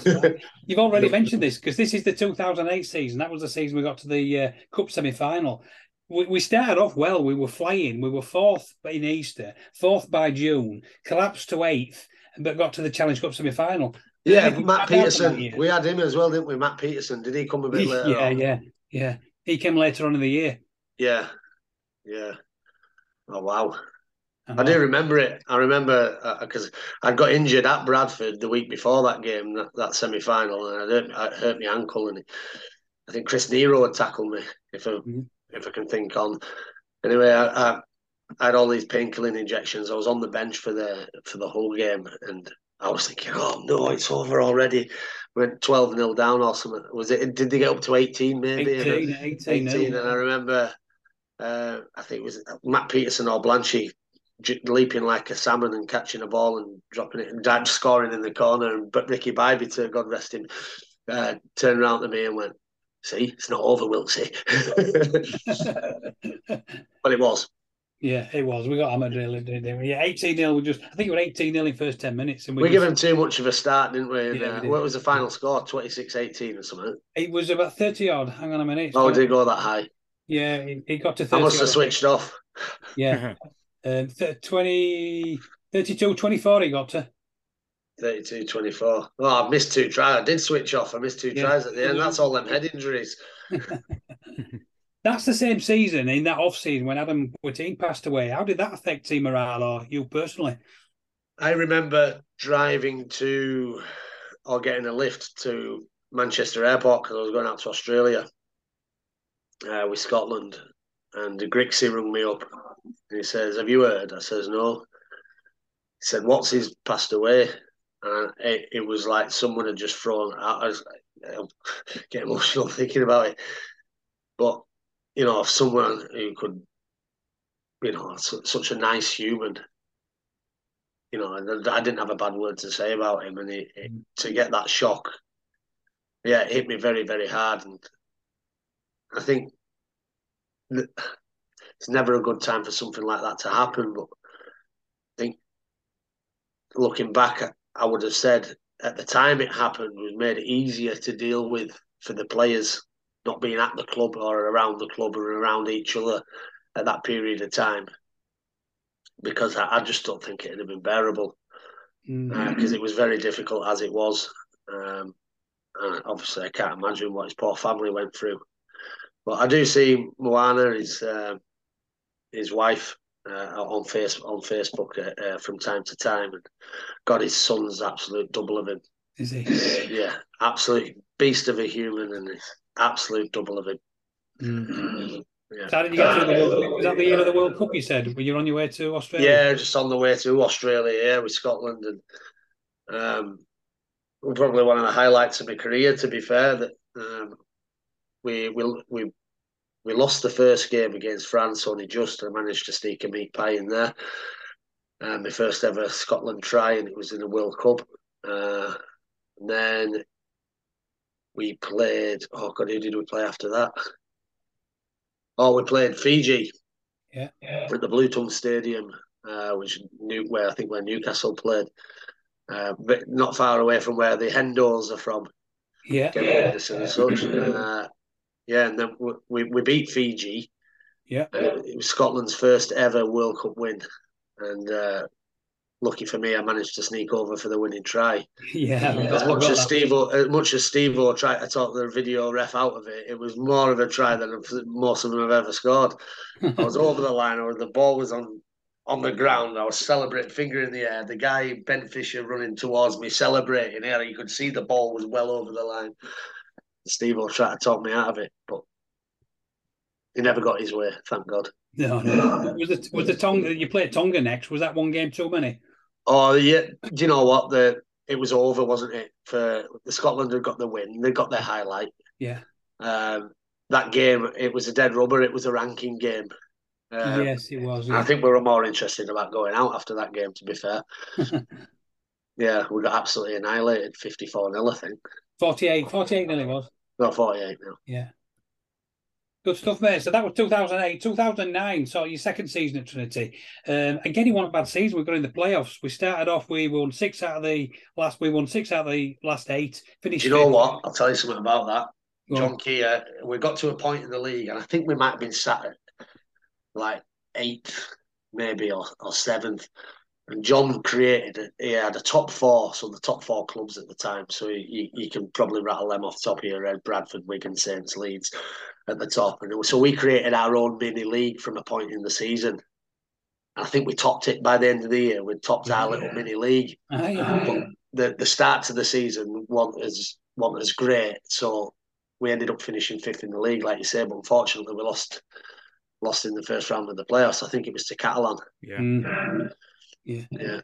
Right. You've already <laughs> mentioned this because this is the 2008 season. That was the season we got to the uh, Cup semi final. We, we started off well. We were flying. We were fourth in Easter, fourth by June, collapsed to eighth, but got to the Challenge Cup semi final. Yeah, Matt Petersen. We had him as well, didn't we? Matt Petersen. Did he come a bit <laughs> later? yeah, on? yeah, yeah. He came later on in the year. Yeah, yeah. Oh wow. I do remember it. I remember because uh, I got injured at Bradford the week before that game, that, that semi final, and I hurt, I hurt my ankle. And I think Chris Nero had tackled me, if I, mm-hmm. if I can think on. Anyway, I, I, I had all these painkilling injections. I was on the bench for the for the whole game, and I was thinking, oh no, it's over already. Went 12 0 down or something. Was it? Did they get up to 18 maybe? 18, 18, 18 and I remember, uh, I think it was Matt Petersen or Blanchy leaping like a salmon and catching a ball and dropping it and dad scoring in the corner. And but Ricky Bibey, God rest him, uh, turned around to me and went, "See, it's not over, Wiltsy." <laughs> but it was. Yeah, it was. We got hammered really, didn't we? Yeah, 18 0. We just, I think it was 18 0 in first 10 minutes. And we, we just... gave them too much of a start, didn't we? And, yeah, we uh, what was the final score? 26 18 or something? It was about 30 odd. Hang on a minute. Oh, did it go that high? Yeah, it, it got to 30. I must have switched off. Yeah. <laughs> Um, 20, 32 24 he got to. 32 24. Oh, I missed two tries. I did switch off. I missed two yeah. tries at the end. That's all them head <laughs> injuries. <laughs> That's the same season in that off season when Adam Watene passed away. How did that affect team morale or you personally? I remember driving to or getting a lift to Manchester Airport because I was going out to Australia uh, with Scotland. And Grixie rung me up and he says, Have you heard? I says, No. He said, What's his passed away? And it, it was like someone had just thrown I was I <laughs> get emotional <laughs> thinking about it. But, you know, someone who could, you know, such a nice human, you know, I didn't have a bad word to say about him. And it, it, mm. to get that shock, yeah, it hit me very, very hard. And I think it's never a good time for something like that to happen. But I think looking back, I would have said at the time it happened was made it easier to deal with for the players not being at the club or around the club or around each other at that period of time because I, I just don't think it'd have been bearable because mm-hmm. uh, it was very difficult as it was. Um, and obviously, I can't imagine what his poor family went through. But I do see Moana is uh, his wife uh, on face on Facebook uh, uh, from time to time, and God, his son's absolute double of him. Is he? <laughs> Yeah, absolute beast of a human, and absolute double of him. Mm-hmm. Yeah. So how did you get through the World Cup? Was that the year of the World Cup? You said were you on your way to Australia? Yeah, just on the way to Australia. Yeah, with Scotland, and um, probably one of the highlights of my career. To be fair, that um, we we we we lost the first game against France only just. I managed to sneak a meat pie in there. Uh, my first ever Scotland try, and it was in the World Cup. Uh, and then we played. Oh God, who did we play after that? Oh, we played Fiji. Yeah, at the Bluetongue Stadium, uh, which New, where I think where Newcastle played, uh, but not far away from where the Hendos are from. Yeah, and such. Uh, yeah, and then we we beat Fiji. Yeah, it was Scotland's first ever World Cup win, and uh, lucky for me, I managed to sneak over for the winning try. <laughs> Yeah, as much as Steve, as much as Steve tried to talk the video ref out of it, it was more of a try than most of them have ever scored. <laughs> I was over the line, or the ball was on on the ground. I was celebrating, finger in the air. The guy Ben Fisher running towards me, celebrating. Yeah, you could see the ball was well over the line. Steve will try to talk me out of it, but he never got his way. Thank God. No, no. was it was the Tonga? You played Tonga next. Was that one game too many? Oh yeah. Do you know what the? It was over, wasn't it? For the Scotland had got the win. They got their highlight. Yeah. Um, that game, it was a dead rubber. It was a ranking game. Um, yes, it was. Yeah. I think we were more interested about going out after that game. To be fair. <laughs> yeah, we got absolutely annihilated, fifty-four 0 I think. 48, 48 then it was. Not 48 now. Yeah. Good stuff, mate. So that was 2008, 2009. So your second season at Trinity. Um, again, you won a bad season. We got in the playoffs. We started off. We won six out of the last. We won six out of the last eight. Finished. Do you know what? I'll tell you something about that. Go John Kear. We got to a point in the league, and I think we might have been sat at like eighth, maybe or, or seventh. And John created, he had a top four, so the top four clubs at the time. So you, you can probably rattle them off the top of your head Bradford, Wigan, Saints, Leeds at the top. And so we created our own mini league from a point in the season. I think we topped it by the end of the year. We topped our little mini league. the the start to the season wasn't as wasn't as great, so we ended up finishing fifth in the league, like you say. But unfortunately, we lost lost in the first round of the playoffs. I think it was to Catalan. Yeah. Mm. Yeah. Yeah.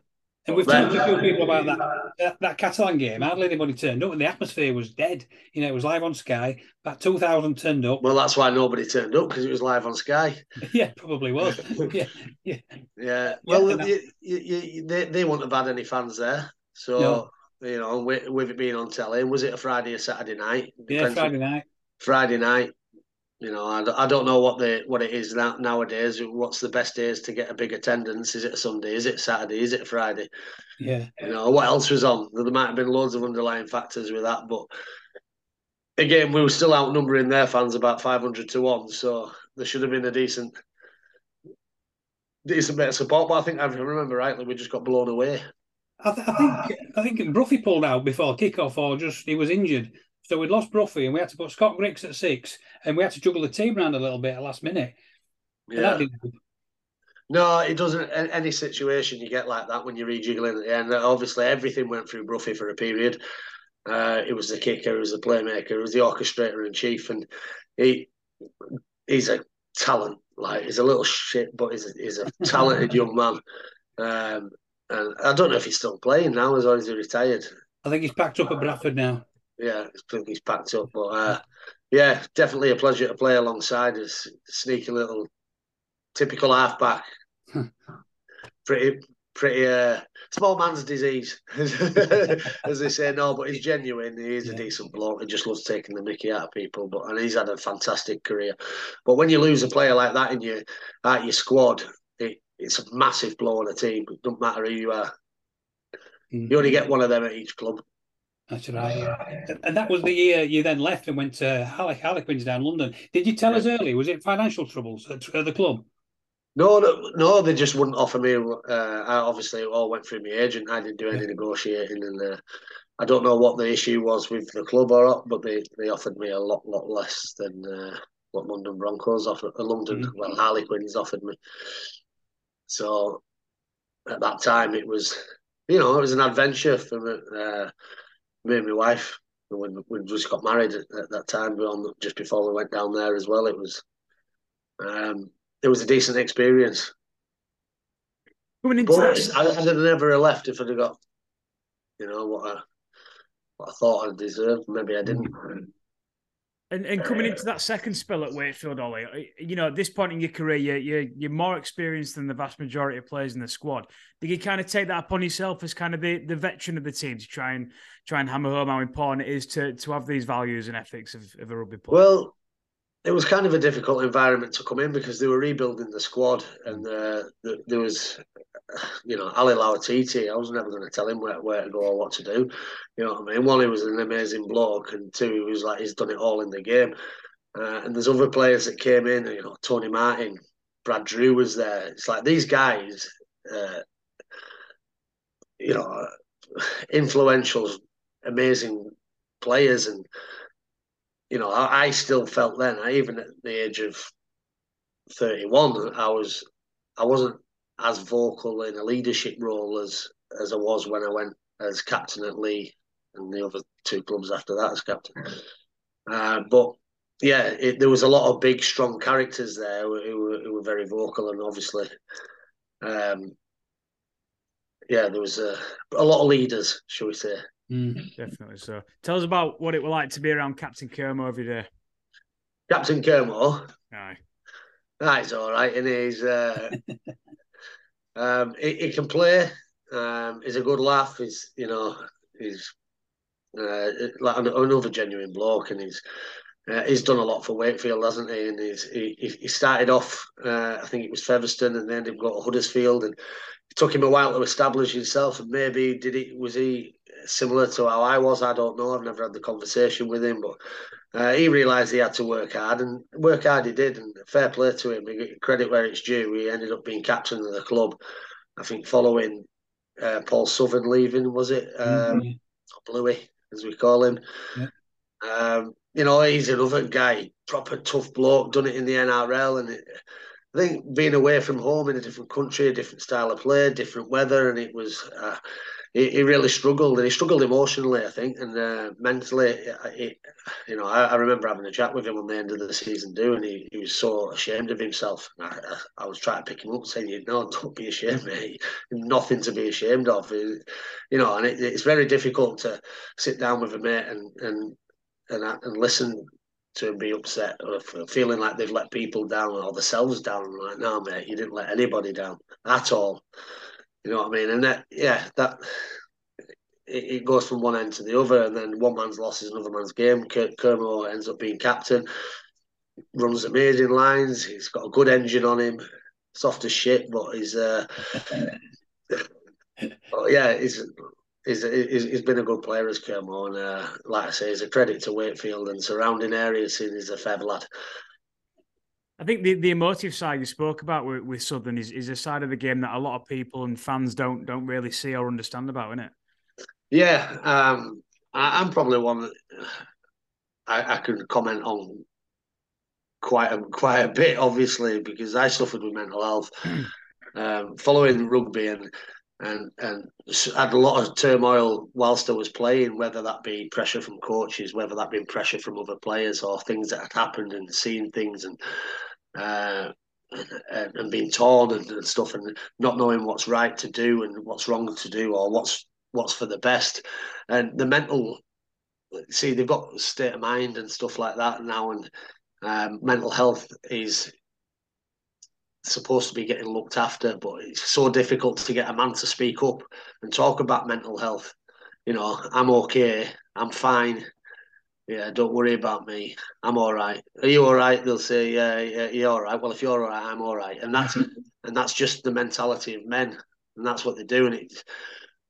And we've talked to a few people about that, that, that Catalan game. Hardly anybody turned up, and the atmosphere was dead. You know, it was live on Sky. About two thousand turned up. Well, that's why nobody turned up because it was live on Sky. <laughs> yeah, probably was. <laughs> yeah, yeah, yeah. Well, yeah, you, you, you, they they wouldn't have had any fans there, so no. you know, with, with, it being on telly, was it a Friday or Saturday night? Depends yeah, Friday night. Friday night. You know, I, I don't know what the what it is now, nowadays. What's the best days to get a big attendance? Is it a Sunday? Is it Saturday? Is it Friday? Yeah. You know, what else was on? There might have been loads of underlying factors with that, but again, we were still outnumbering their fans about five hundred to one, so there should have been a decent decent bit of support. But I think I remember rightly, we just got blown away. I, th- I think I think Bruffy pulled out before kickoff, or just he was injured. So we'd lost Bruffy and we had to put Scott Grix at six and we had to juggle the team around a little bit at last minute. Yeah. No, it doesn't. Any situation you get like that when you're rejiggling at the end. Obviously, everything went through Bruffy for a period. Uh, it was the kicker, it was the playmaker, it was the orchestrator in chief, and he he's a talent. Like he's a little shit, but he's a, he's a <laughs> talented young man. Um, and I don't know if he's still playing now, as or is he retired? I think he's packed up at Bradford now yeah, I think he's packed up. But uh, yeah, definitely a pleasure to play alongside us. Sneaky little, typical halfback. <laughs> pretty, pretty uh, small man's disease, <laughs> as they say. No, but he's genuine. He is yeah. a decent bloke. He just loves taking the Mickey out of people. But and he's had a fantastic career. But when you lose a player like that in your out your squad, it, it's a massive blow on a team. It doesn't matter who you are. Mm-hmm. You only get one of them at each club. That's right. And that was the year you then left and went to Harlequins down London. Did you tell us early? Was it financial troubles at, at, the club? No, no, no, they just wouldn't offer me. Uh, I obviously it all went through my agent. I didn't do any yeah. negotiating, and uh, I don't know what the issue was with the club or not, but they, they offered me a lot, lot less than uh, what London Broncos offered. Uh, London, mm-hmm. well, Harlequins offered me. So at that time, it was, you know, it was an adventure for me. Me and my wife, we we just got married at, at that time, We on just before we went down there as well. It was, um, it was a decent experience. Coming into but I, I'd have never left if I'd have got, you know, what I, what I thought I deserved. Maybe I didn't. And, and coming into that second spell at Wakefield, Ollie, you know, at this point in your career, you're, you're, more experienced than the vast majority of players in the squad. Did you kind of take that upon yourself as kind of the, the veteran of the team to try and try and hammer home how important it is to, to have these values and ethics of, of a rugby player? Well, it was kind of a difficult environment to come in because they were rebuilding the squad and uh, there was you know, Ali Lauitiiti, I was never going to tell him where, where to go or what to do. You know what I mean? One, he was an amazing bloke, and two, he was like, he's done it all in the game. Uh, and there's other players that came in, you know, Tony Martin, Brad Drew was there. It's like these guys, uh, you know, influential, amazing players. And, you know, I, I still felt then, I, even at the age of 31, I was, I wasn't as vocal in a leadership role as as I was when I went as captain at Leigh and the other two clubs after that as captain. Uh, but yeah, it, there was a lot of big, strong characters there who, who, were, who were, very vocal, and obviously, um, yeah, there was a, a lot of leaders, shall we say? Mm, definitely. So, tell us about what it was like to be around Captain Kermo every day. Captain Kermo. Aye. That's all right, and he's uh, <laughs> Um, he, he, can play. Um, he's a good laugh. He's you know he's uh, like another genuine bloke, and he's uh, he's done a lot for Wakefield, hasn't he? And he's, he he started off, uh, I think it was Featherstone, and then he got to Huddersfield, and it took him a while to establish himself. And maybe did he was he similar to how I was? I don't know. I've never had the conversation with him, but uh, he realised he had to work hard, and work hard he did. And fair play to him. Credit where it's due. He ended up being captain of the club. I think following uh, Paul Southern leaving, was it? Um, mm-hmm. Bluey, as we call him. Yeah. Um, you know, he's another guy, proper tough bloke, done it in the NRL, and it, I think being away from home in a different country, a different style of play, different weather, and it was. Uh, he, he, really struggled, and he struggled emotionally, I think, and uh, mentally. He, you know, I, I, remember having a chat with him on the end of the season, doing. He, he was so ashamed of himself. I, I, I, was trying to pick him up, saying, "You know, don't be ashamed, mate. Nothing to be ashamed of." You know, and it, it's very difficult to sit down with a mate and and and, and listen to be upset or feeling like they've let people down or themselves down. Like, no, mate, you didn't let anybody down at all. You know what I mean? And that, yeah, that it, goes from one end to the other, and then one man's loss is another man's game. Kermo ends up being captain, runs amazing lines. He's got a good engine on him, soft as shit, but he's. Uh, <laughs> but yeah, he's he's, he's, he's been a good player as Kermo, and uh, like I say, he's a credit to Wakefield and surrounding areas. Seeing he's a fair lad. I think the, the emotive side you spoke about with, with Southern is, is a side of the game that a lot of people and fans don't don't really see or understand about, isn't it? Yeah, um, I, am probably one that I, I can comment on quite a quite a bit, obviously, because I suffered with mental health <clears throat> um, following rugby and and and had a lot of turmoil whilst I was playing, whether that be pressure from coaches, whether that be pressure from other players, or things that had happened and seeing things and uh, and, and, being torn and, and, stuff, and not knowing what's right to do and what's wrong to do, or what's what's for the best, and the mental. See, they've got state of mind and stuff like that now, and um, mental health is supposed to be getting looked after, but it's so difficult to get a man to speak up and talk about mental health. You know, I'm okay, I'm fine. Yeah, don't worry about me. I'm all right. Are you all right? They'll say, yeah, yeah, you're all right. Well, if you're all right, I'm all right. And that's <laughs> and that's just the mentality of men, and that's what they do. And it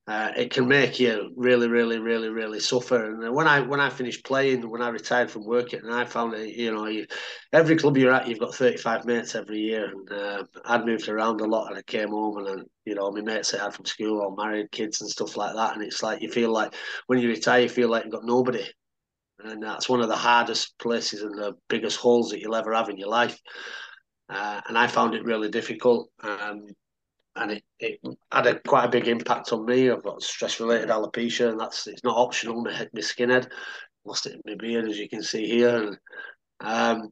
uh, it can make you really, really, really, really suffer. And when I when I finished playing, when I retired from working, and I found it, you know, you, every club you're at, you've got 35 mates every year. And uh, I'd moved around a lot, and I came home, and you know, my mates I had from school or married kids and stuff like that. And it's like you feel like when you retire, you feel like you've got nobody, and that's one of the hardest places and the biggest holes that you'll ever have in your life. Uh, and I found it really difficult. Um, and it, it had a quite a big impact on me. I've got stress related alopecia, and that's it's not optional. My head, my skinhead, lost it in my beard, as you can see here. And um,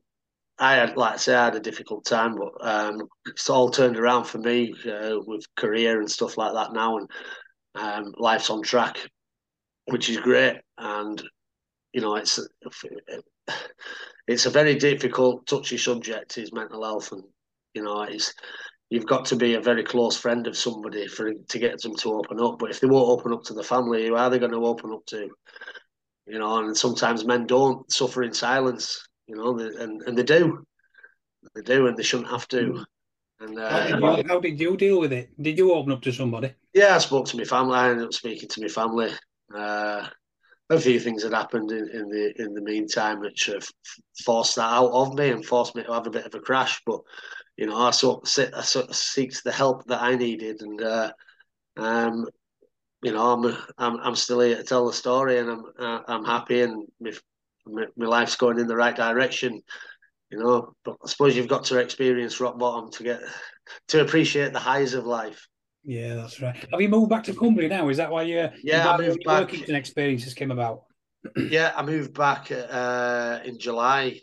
I had, like I say, I had a difficult time, but um, it's all turned around for me uh, with career and stuff like that now, and um, life's on track, which is great. And you know, it's it's a very difficult, touchy subject. Is mental health, and you know, it's you've got to be a very close friend of somebody for to get them to open up. But if they won't open up to the family, who are they going to open up to? You know, and sometimes men don't suffer in silence. You know, and and they do, they do, and they shouldn't have to. And uh, how, did you, how, did you, deal with it? Did you open up to somebody? Yeah, I spoke to my family. I ended up speaking to my family. Uh, a few things had happened in, in the in the meantime which have forced that out of me and forced me to have a bit of a crash. But you know, I sort of, I sort of seeked the help that I needed, and uh, um, you know, I'm I'm I'm still here to tell the story, and I'm uh, I'm happy, and my, my, my life's going in the right direction. You know, but I suppose you've got to experience rock bottom to get to appreciate the highs of life. Yeah, that's right. Have you moved back to Cumbria now? Is that why you? Yeah, I moved back. Working experiences came about. <clears throat> yeah, I moved back uh, in July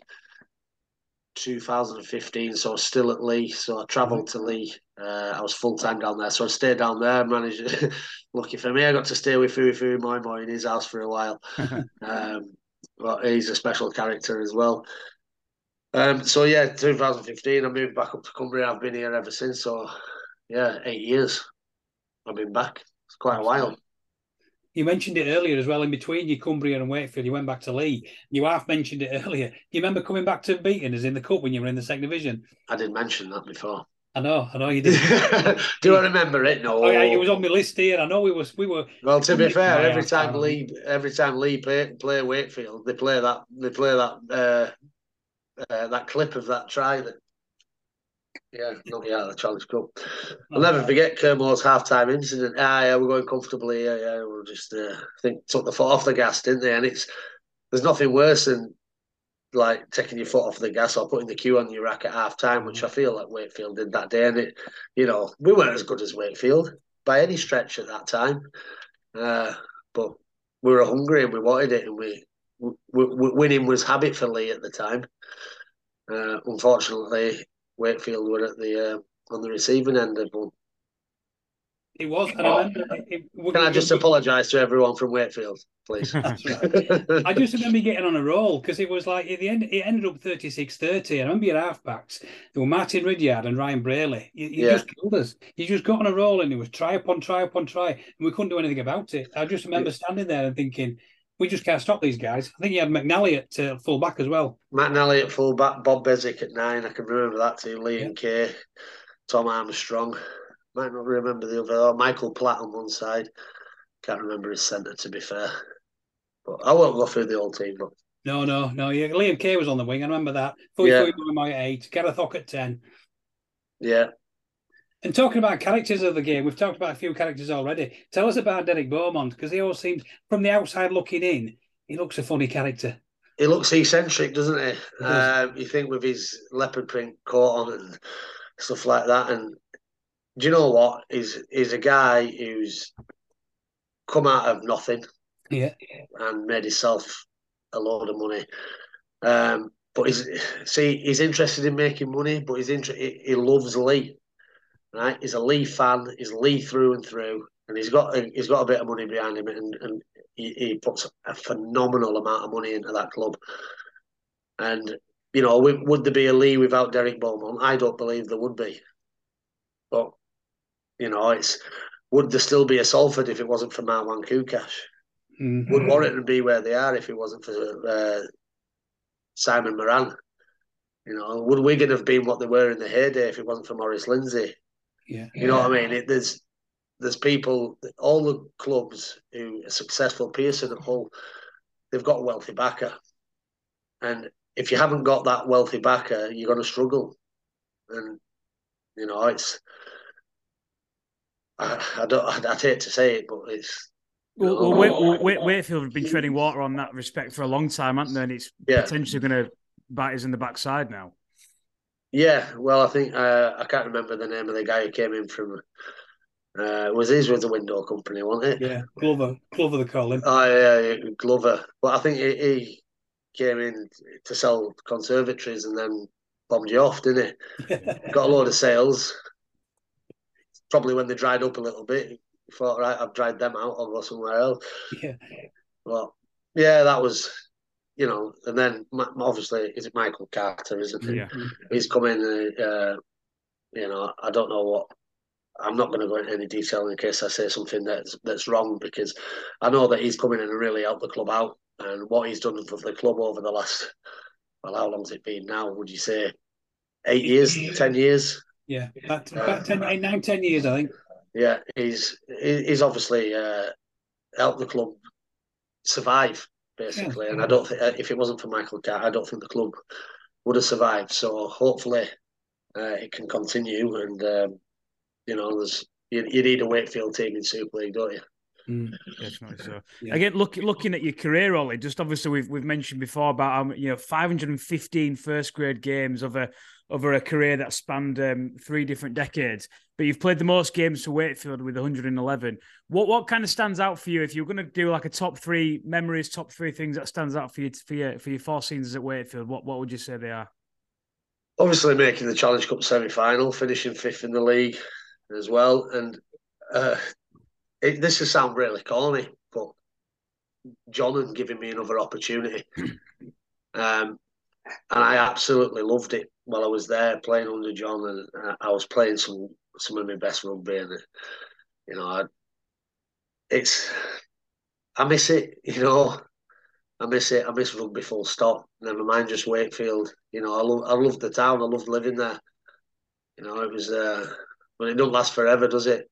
2015, so I was still at Leigh. So I travelled to Leigh. Uh, I was full time down there, so I stayed down there. Managed, <laughs> lucky for me, I got to stay with Fuifui Moimoi in his house for a while. <laughs> um, but he's a special character as well. Um, so yeah, 2015, I moved back up to Cumbria. I've been here ever since. So yeah, eight years. I've been back. It's quite a while. You mentioned it earlier as well. In between your Cumbria and Wakefield, you went back to Leigh. You half mentioned it <laughs> earlier. Do you remember coming back to beating us in the cup when you were in the second division? I didn't mention that before. I know, I know you did. <laughs> Do I remember it? No. Oh yeah, it was on my list here. I know we was we were. Well, to be fair, every time Leigh, every time Leigh play, play Wakefield, they play that they play that uh, uh, that clip of that try that. Yeah, yet. The Challenge Cup. I'll never forget Kermore's half-time incident. Ah, yeah, we're going comfortably. Yeah, yeah, we're just. Uh, I think took the foot off the gas, didn't they? And it's there's nothing worse than like taking your foot off the gas or putting the cue on your rack at half time, which I feel like Wakefield did that day. And it, you know, we weren't as good as Wakefield by any stretch at that time, uh, but we were hungry and we wanted it, and we, we, we winning was habit for Leigh at the time. Uh, unfortunately, Wakefield were at the uh, on the receiving end of one. It was. And I remember. It, it- Can I just apologise to everyone from Wakefield, please? <laughs> That's right. I <laughs> just remember getting on a roll because it was like at the end, it ended up 36 30. I remember your halfbacks. There were Martyn Ridyard and Ryan Brierley. You, you Yeah. just killed us. You just got on a roll and it was try upon try upon try, and we couldn't do anything about it. I just remember standing there and thinking, we just can't stop these guys. I think you had McNally at uh, full back as well. McNally at full back, Bob Beswick at nine. I can remember that team. Lee Yeah. and Kay, Tom Armstrong. Might not remember the other. Oh, Michael Platt on one side. Can't remember his centre to be fair. But I won't go through the whole team. But No, no, no. Yeah, Liam Kay was on the wing. I remember that. Yeah. at eight. Gareth Hock at 10. yeah, And talking about characters of the game, we've talked about a few characters already. Tell us about Derek Beaumont because he always seems, from the outside looking in, he looks a funny character. he looks eccentric, doesn't he? does. Um, you think with his leopard print coat on and stuff like that. And do you know what? He's he's a guy who's come out of nothing. Yeah, and made himself a load of money. Um, but he's see, he's interested in making money, but he's inter- he, he loves Leigh. Right, he's a Leigh fan. He's Leigh through and through, and he's got a, he's got a bit of money behind him, and, and he, he puts a phenomenal amount of money into that club. And you know, would, would there be a Leigh without Derek Beaumont? I don't believe there would be. But you know, it's would there still be a Salford if it wasn't for Marwan Koukash? Mhm. Would Warrington be where they are if it wasn't for uh, Simon Moran? You know, would Wigan have been what they were in the heyday if it wasn't for Maurice Lindsay? Yeah. You know what I mean? It, there's there's people, all the clubs who are successful, Pearson at Hull, they've got a wealthy backer, and if you haven't got that wealthy backer, you're going to struggle. And you know, it's I, I don't I'd, I'd hate to say it, but it's Well, well, Wa- well, Wa- Wakefield have been treading water on that respect for a long time, haven't they? And it's Yeah. potentially going to bite us in the backside now. Yeah, well, I think uh, I can't remember the name of the guy who came in from. Uh, it was his with the window company, wasn't it? Yeah, Glover, Glover they call him. Oh yeah, yeah, Glover. But I think he, he came in to sell conservatories and then bombed you off, didn't he? <laughs> Got a load of sales. Probably when they dried up a little bit, thought, right, I've dried them out. I'll go somewhere else. yeah, Well, yeah, that was, you know. And then obviously, is it Michael Carter? Isn't it? Yeah. he's come in. Uh, you know, I don't know what. I'm not going to go into any detail in case I say something that's that's wrong because I know that he's coming in and really helped the club out and what he's done for the club over the last. Well, how long's it been now? Would you say eight years, ten years? yeah. About, about 10, eight, 10 years, I think. Yeah, he's he's obviously uh, helped the club survive basically, and I don't think if it wasn't for Michael Carr, I don't think the club would have survived. So hopefully, uh, it can continue, and um, you know, there's you, you need a Wakefield team in Super League, don't you? Definitely so. Yeah. Again, look, looking at your career, Ollie, just obviously we've we've mentioned before about um, you know 515 first grade games over over a career that spanned um, three different decades. But you've played the most games for Wakefield with 111. What what kind of stands out for you if you're going to do like a top three memories, top three things that stands out for you for your for your four seasons at Wakefield? What what would you say they are? Obviously, making the Challenge Cup semi final, finishing fifth in the league as well, and uh, it, this will sound really corny, but John had given me another opportunity. <clears throat> Um, and I absolutely loved it while I was there playing under John, and I was playing some some of my best rugby, and you know, I, it's I miss it. <laughs> You know, I miss it. I miss rugby full stop. Never mind just Wakefield. You know, I love I love the town. I loved living there. You know, it was. Uh, but it don't last forever, does it?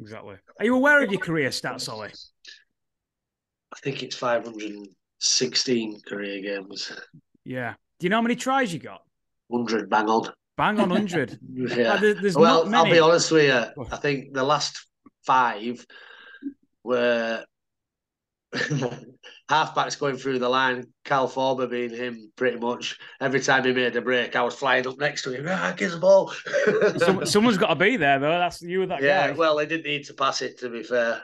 Exactly. Are you aware of your career stats, Ollie? I think it's 516 career games. Yeah. Do you know how many tries you got? 100 bang on. Bang on 100. <laughs> yeah. There, well, I'll be honest with you. I think the last five were <laughs> halfbacks going through the line, Carl Forber being him pretty much. Every time he made a break, I was flying up next to him. Ah, give the ball. <laughs> Some, someone's got to be there, though. That's you with that yeah, guy. well, they didn't need to pass it, to be fair.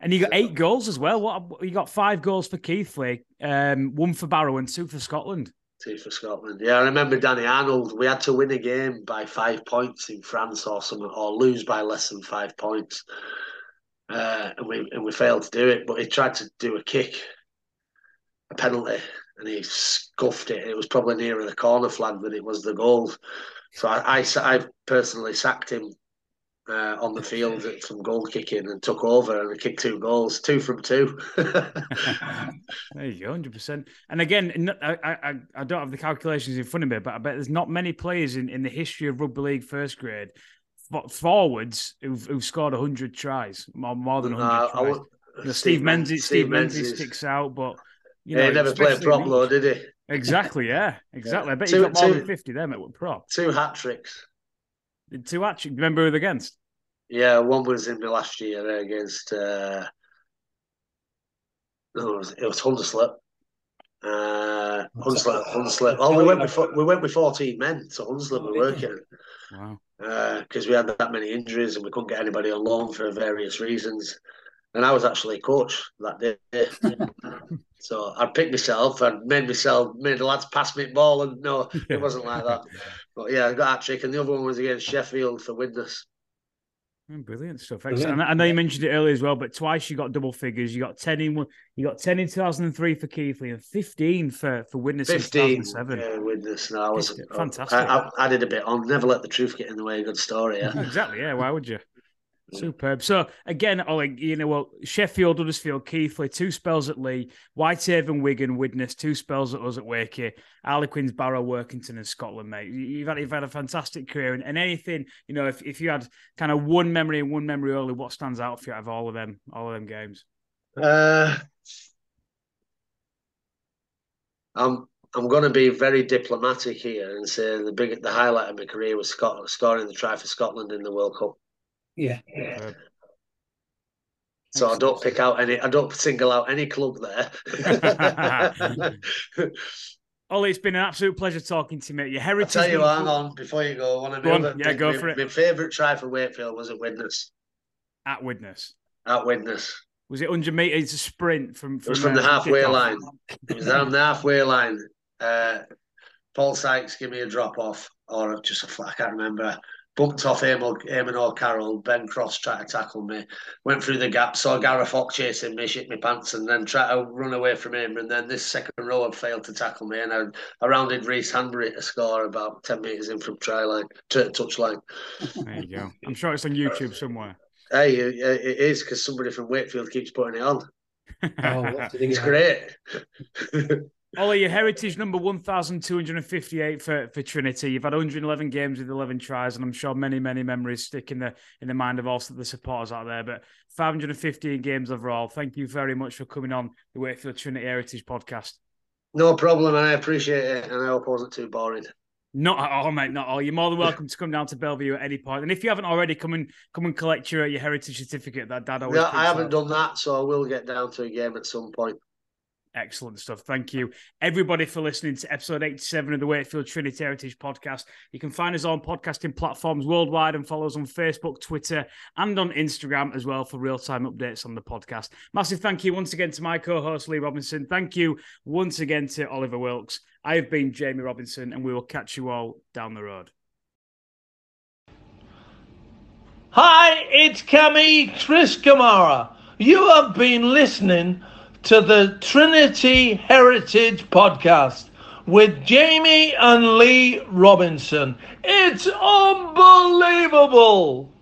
and you got eight goals as well. What you got five goals for Keighley, um, one for Barrow, and two for Scotland. Two for Scotland. Yeah, I remember Danny Arnold. We had to win a game by five points in France or something, or lose by less than five points uh, and we and we failed to do it. But he tried to do a kick, a penalty, and he scuffed it. It was probably nearer the corner flag than it was the goal. So I, I, I personally sacked him uh, on the field from goal kicking and took over and kicked two goals, two from two. <laughs> there you go, hundred percent. And again, I, I I don't have the calculations in front of me, but I bet there's not many players in, in the history of rugby league first grade but forwards who've, who've scored 100 tries, more, more than 100 uh, tries. You know, Steve, Steve Menzies, Steve Menzies sticks out, but you know, he never played prop though, did he? Exactly, yeah, exactly. Yeah. I bet two, he got more two, than 50 them at prop. Two hat tricks. Two actually. Remember who against? Yeah, one was in the last year against. Uh, it was, it was Hundersleigh. Uh, Hunslet, Hunslet. Oh, we went with we went with fourteen men, so Hunslet were working. Wow. Because uh, we had that many injuries and we couldn't get anybody on loan for various reasons. And I was actually coach that day. <laughs> so I'd picked myself and made myself, made the lads pass me the ball. And no, it wasn't like that. But yeah, I got a trick. And the other one was against Sheffield for Widnes. Oh, brilliant stuff. Brilliant. I know you mentioned it earlier as well, but twice you got double figures. You got ten in one you got ten in two thousand and three for Keighley and fifteen for for Widnes. Fifteen, yeah, Widnes. No, I was fantastic. I, I, I, did a bit on. Never let the truth get in the way of a good story. Yeah, <laughs> exactly. Yeah, why would you? Superb. So again, Ollie, you know, well, Sheffield, Huddersfield, Keighley, two spells at Leigh, Whitehaven, Wigan, Widnes, two spells at us at Wakey, Harlequins, Barrow, Workington, and Scotland, mate. You've had you've had a fantastic career, and, and anything, you know, if, if you had kind of one memory and one memory only, what stands out for you out of all of them, all of them games? Uh, I'm I'm going to be very diplomatic here and say the big the highlight of my career was Scotland, scoring the try for Scotland in the World Cup. Yeah. yeah. So I don't pick out any. I don't single out any club there. <laughs> Ollie, it's been an absolute pleasure talking to you, mate. Your heritage. I'll tell you, hang on, before you go, one of go on. yeah, go my, for it. My favourite try for Wakefield was at Widnes. At Widnes. At Widnes. Was it 100 metres a sprint from? from it was from uh, the halfway line. It was down the halfway line. Uh, Paul Sykes gave me a drop off, or just a flat. I can't remember bumped off Eamon O'Carroll. Ben Cross tried to tackle me. Went through the gap, saw Gareth Fox chasing me, shit my pants, and then tried to run away from him. And then this second row had failed to tackle me, and I, I rounded Rhys Hanbury to score about 10 metres in from try line, to touch line. There you go. I'm sure it's on YouTube somewhere. Hey, it is because somebody from Wakefield keeps putting it on. oh, <laughs> it's great. <laughs> Ollie, your heritage number 1,258 for, for Trinity. You've had 111 games with 11 tries, and I'm sure many, many memories stick in the in the mind of all the supporters out there. But 515 games overall. Thank you very much for coming on the Wakefield Trinity Heritage podcast. No problem, and I appreciate it, and I hope it wasn't too boring. Not at all, mate. Not at all. You're more than welcome to come down to Belle Vue at any point. And if you haven't already, come and come and collect your your heritage certificate. That Dad always. Yeah, I haven't done that, so I will get down to a game at some point. Excellent stuff. Thank you, everybody, for listening to episode 87 of the Wakefield Trinity Heritage podcast. You can find us on podcasting platforms worldwide and follow us on Facebook, Twitter, and on Instagram as well for real time updates on the podcast. Massive thank you once again to my co host, Lee Robinson. Thank you once again to Oliver Wilkes. I have been Jamie Robinson, and we will catch you all down the road. Hi, it's Cami Chris Kamara. You have been listening to the Trinity Heritage Podcast with Jamie and Lee Robinson. It's unbelievable!